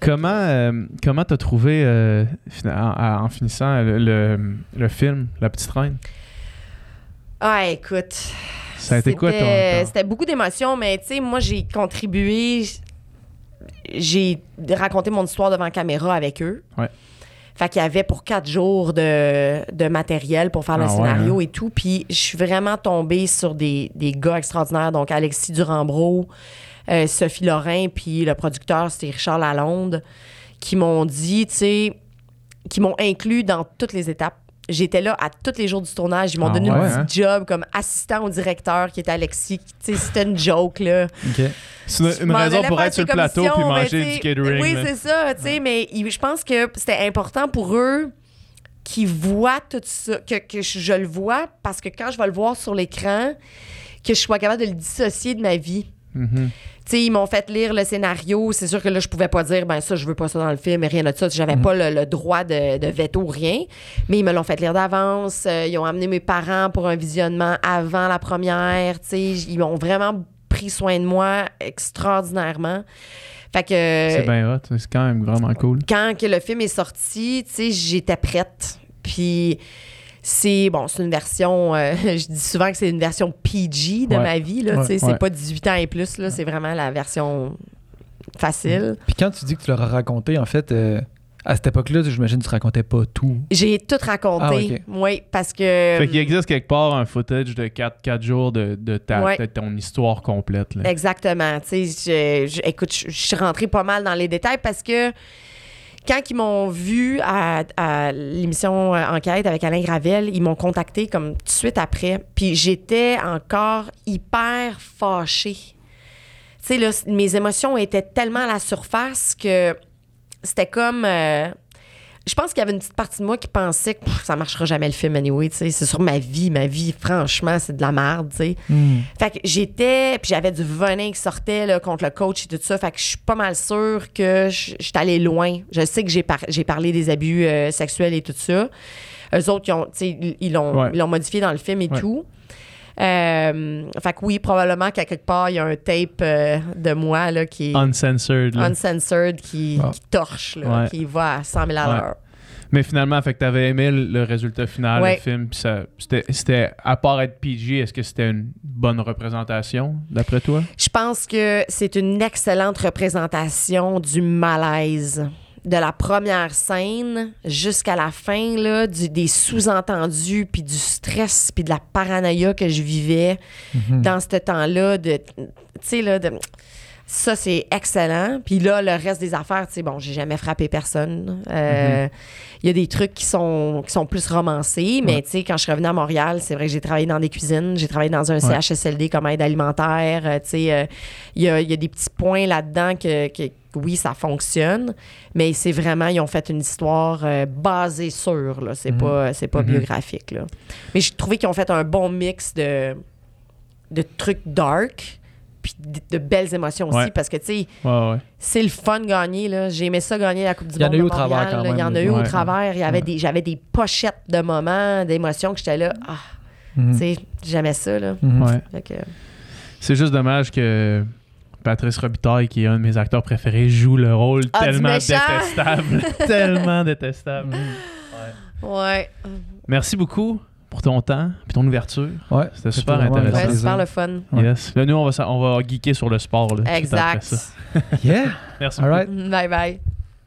comment euh, comment t'as trouvé euh, en, en finissant le, le, le film La Petite Reine? Ah, écoute. ça a été quoi ton, C'était beaucoup d'émotions, mais tu sais, moi, j'ai contribué. J'ai raconté mon histoire devant caméra avec eux. Ouais. Fait qu'il y avait pour quatre jours de, de matériel pour faire le Ah ouais, scénario et tout. Puis je suis vraiment tombée sur des, des gars extraordinaires. Donc Alexis Durambro, euh, Sophie Lorrain, puis le producteur, c'était Richard Lalonde, qui m'ont dit, tu sais, qui m'ont inclus dans toutes les étapes. J'étais là à tous les jours du tournage. Ils m'ont Ah donné ouais, un hein? petit job comme assistant au directeur qui était Alexis. C'était une joke, là. Ok. c'est une, raison pour être sur le plateau puis manger tu du catering Oui, c'est ça, tu sais, mais je pense que c'était important pour eux qu'ils voient tout ça, que, que je, je le vois, parce que quand je vais le voir sur l'écran, que je sois capable de le dissocier de ma vie. Mhm. Tu sais, ils m'ont fait lire le scénario. C'est sûr que là, je pouvais pas dire, ben ça, je veux pas ça dans le film, et rien de ça. J'avais pas le, le droit de, de veto, rien. Mais ils me l'ont fait lire d'avance. Euh, ils ont amené mes parents pour un visionnement avant la première. Tu sais, ils m'ont vraiment pris soin de moi extraordinairement. Fait que C'est bien hot. C'est quand même vraiment cool. quand que le film est sorti, tu sais, j'étais prête. Puis c'est bon, c'est une version. euh, je dis souvent que c'est une version PG de Ouais. ma vie. Là, Ouais. c'est pas 18 ans et plus. Là, c'est vraiment la version facile. Puis quand tu dis que tu leur as raconté, en fait, euh, à cette époque-là, j'imagine que tu racontais pas tout. J'ai tout raconté. Ah. Oui, parce que. Fait qu'il existe quelque part un footage de 4, jours de, de, ta, Ouais. de ton histoire complète. Là. Exactement. Je- je- écoute, je je suis rentrée pas mal dans les détails parce que quand ils m'ont vu à, l'émission euh, Enquête avec Alain Gravel, ils m'ont contacté comme tout de suite après. Puis j'étais encore hyper fâchée. Tu sais, mes émotions étaient tellement à la surface que c'était comme. euh, je pense qu'il y avait une petite partie de moi qui pensait que pff, ça marchera jamais le film anyway, tu sais. C'est sur ma vie. Ma vie, franchement, c'est de la merde, tu sais. Fait que j'étais, puis j'avais du venin qui sortait là, contre le coach et tout ça. Fait que je suis pas mal sûre que je suis allée loin. Je sais que j'ai, par- j'ai parlé des abus euh, sexuels et tout ça. Eux autres, ils, ont, l'ont, Ouais. modifié dans le film et Ouais. tout. Euh, fait que oui, probablement qu'à quelque part, il y a un tape euh, de moi là, qui est Uncensored. là. uncensored, qui, Ah. qui torche, là, Ouais. qui va à 100 000 à Ouais. l'heure. Mais finalement, fait que t'avais aimé le, le résultat final Ouais. du film. Puis ça, c'était, c'était, à part être PG, est-ce que c'était une bonne représentation, d'après toi? Je pense que c'est une excellente représentation du malaise. De la première scène jusqu'à la fin, là, du- des sous-entendus, puis du stress, puis de la paranoïa que je vivais Mhm. dans ce temps-là. de Tu sais, là, de. Ça, c'est excellent. Puis là, le reste des affaires, tu sais, bon, j'ai jamais frappé personne. Euh, Il y a des trucs qui sont, qui sont plus romancés, mais Ouais. tu sais, quand je suis revenue à Montréal, c'est vrai que j'ai travaillé dans des cuisines, j'ai travaillé dans un Ouais. CHSLD comme aide alimentaire. euh, tu sais, euh, il y, a, y a des petits points là-dedans que, que, oui, ça fonctionne, mais c'est vraiment, ils ont fait une histoire basée sur, là. C'est Mhm. pas, c'est pas Mhm. biographique, là. Mais j'ai trouvé qu'ils ont fait un bon mix de, de trucs dark, puis de, belles émotions aussi, Ouais. parce que, tu sais, Ouais, ouais. c'est le fun de gagner, là. J'ai aimé ça gagner la Coupe du Il y en Monde a eu de au travers quand. Il y en a eu au travers. Il y avait Ouais. des, j'avais des pochettes de moments, d'émotions que j'étais là, ah, Mhm. tu sais, j'aimais ça, là. Mhm. Ouais. Fait que- C'est juste dommage que Patrice Robitaille, qui est un de mes acteurs préférés, joue le rôle Ah, tellement méchant! détestable. tellement détestable. Ouais. Merci beaucoup pour ton temps et ton ouverture. Ouais. C'était super intéressant. Ouais, super le fun. Ouais. Yes. Là, nous, on va, on va geeker sur le sport. Là, Exact. ça. Yeah. Merci All beaucoup. right. Bye bye.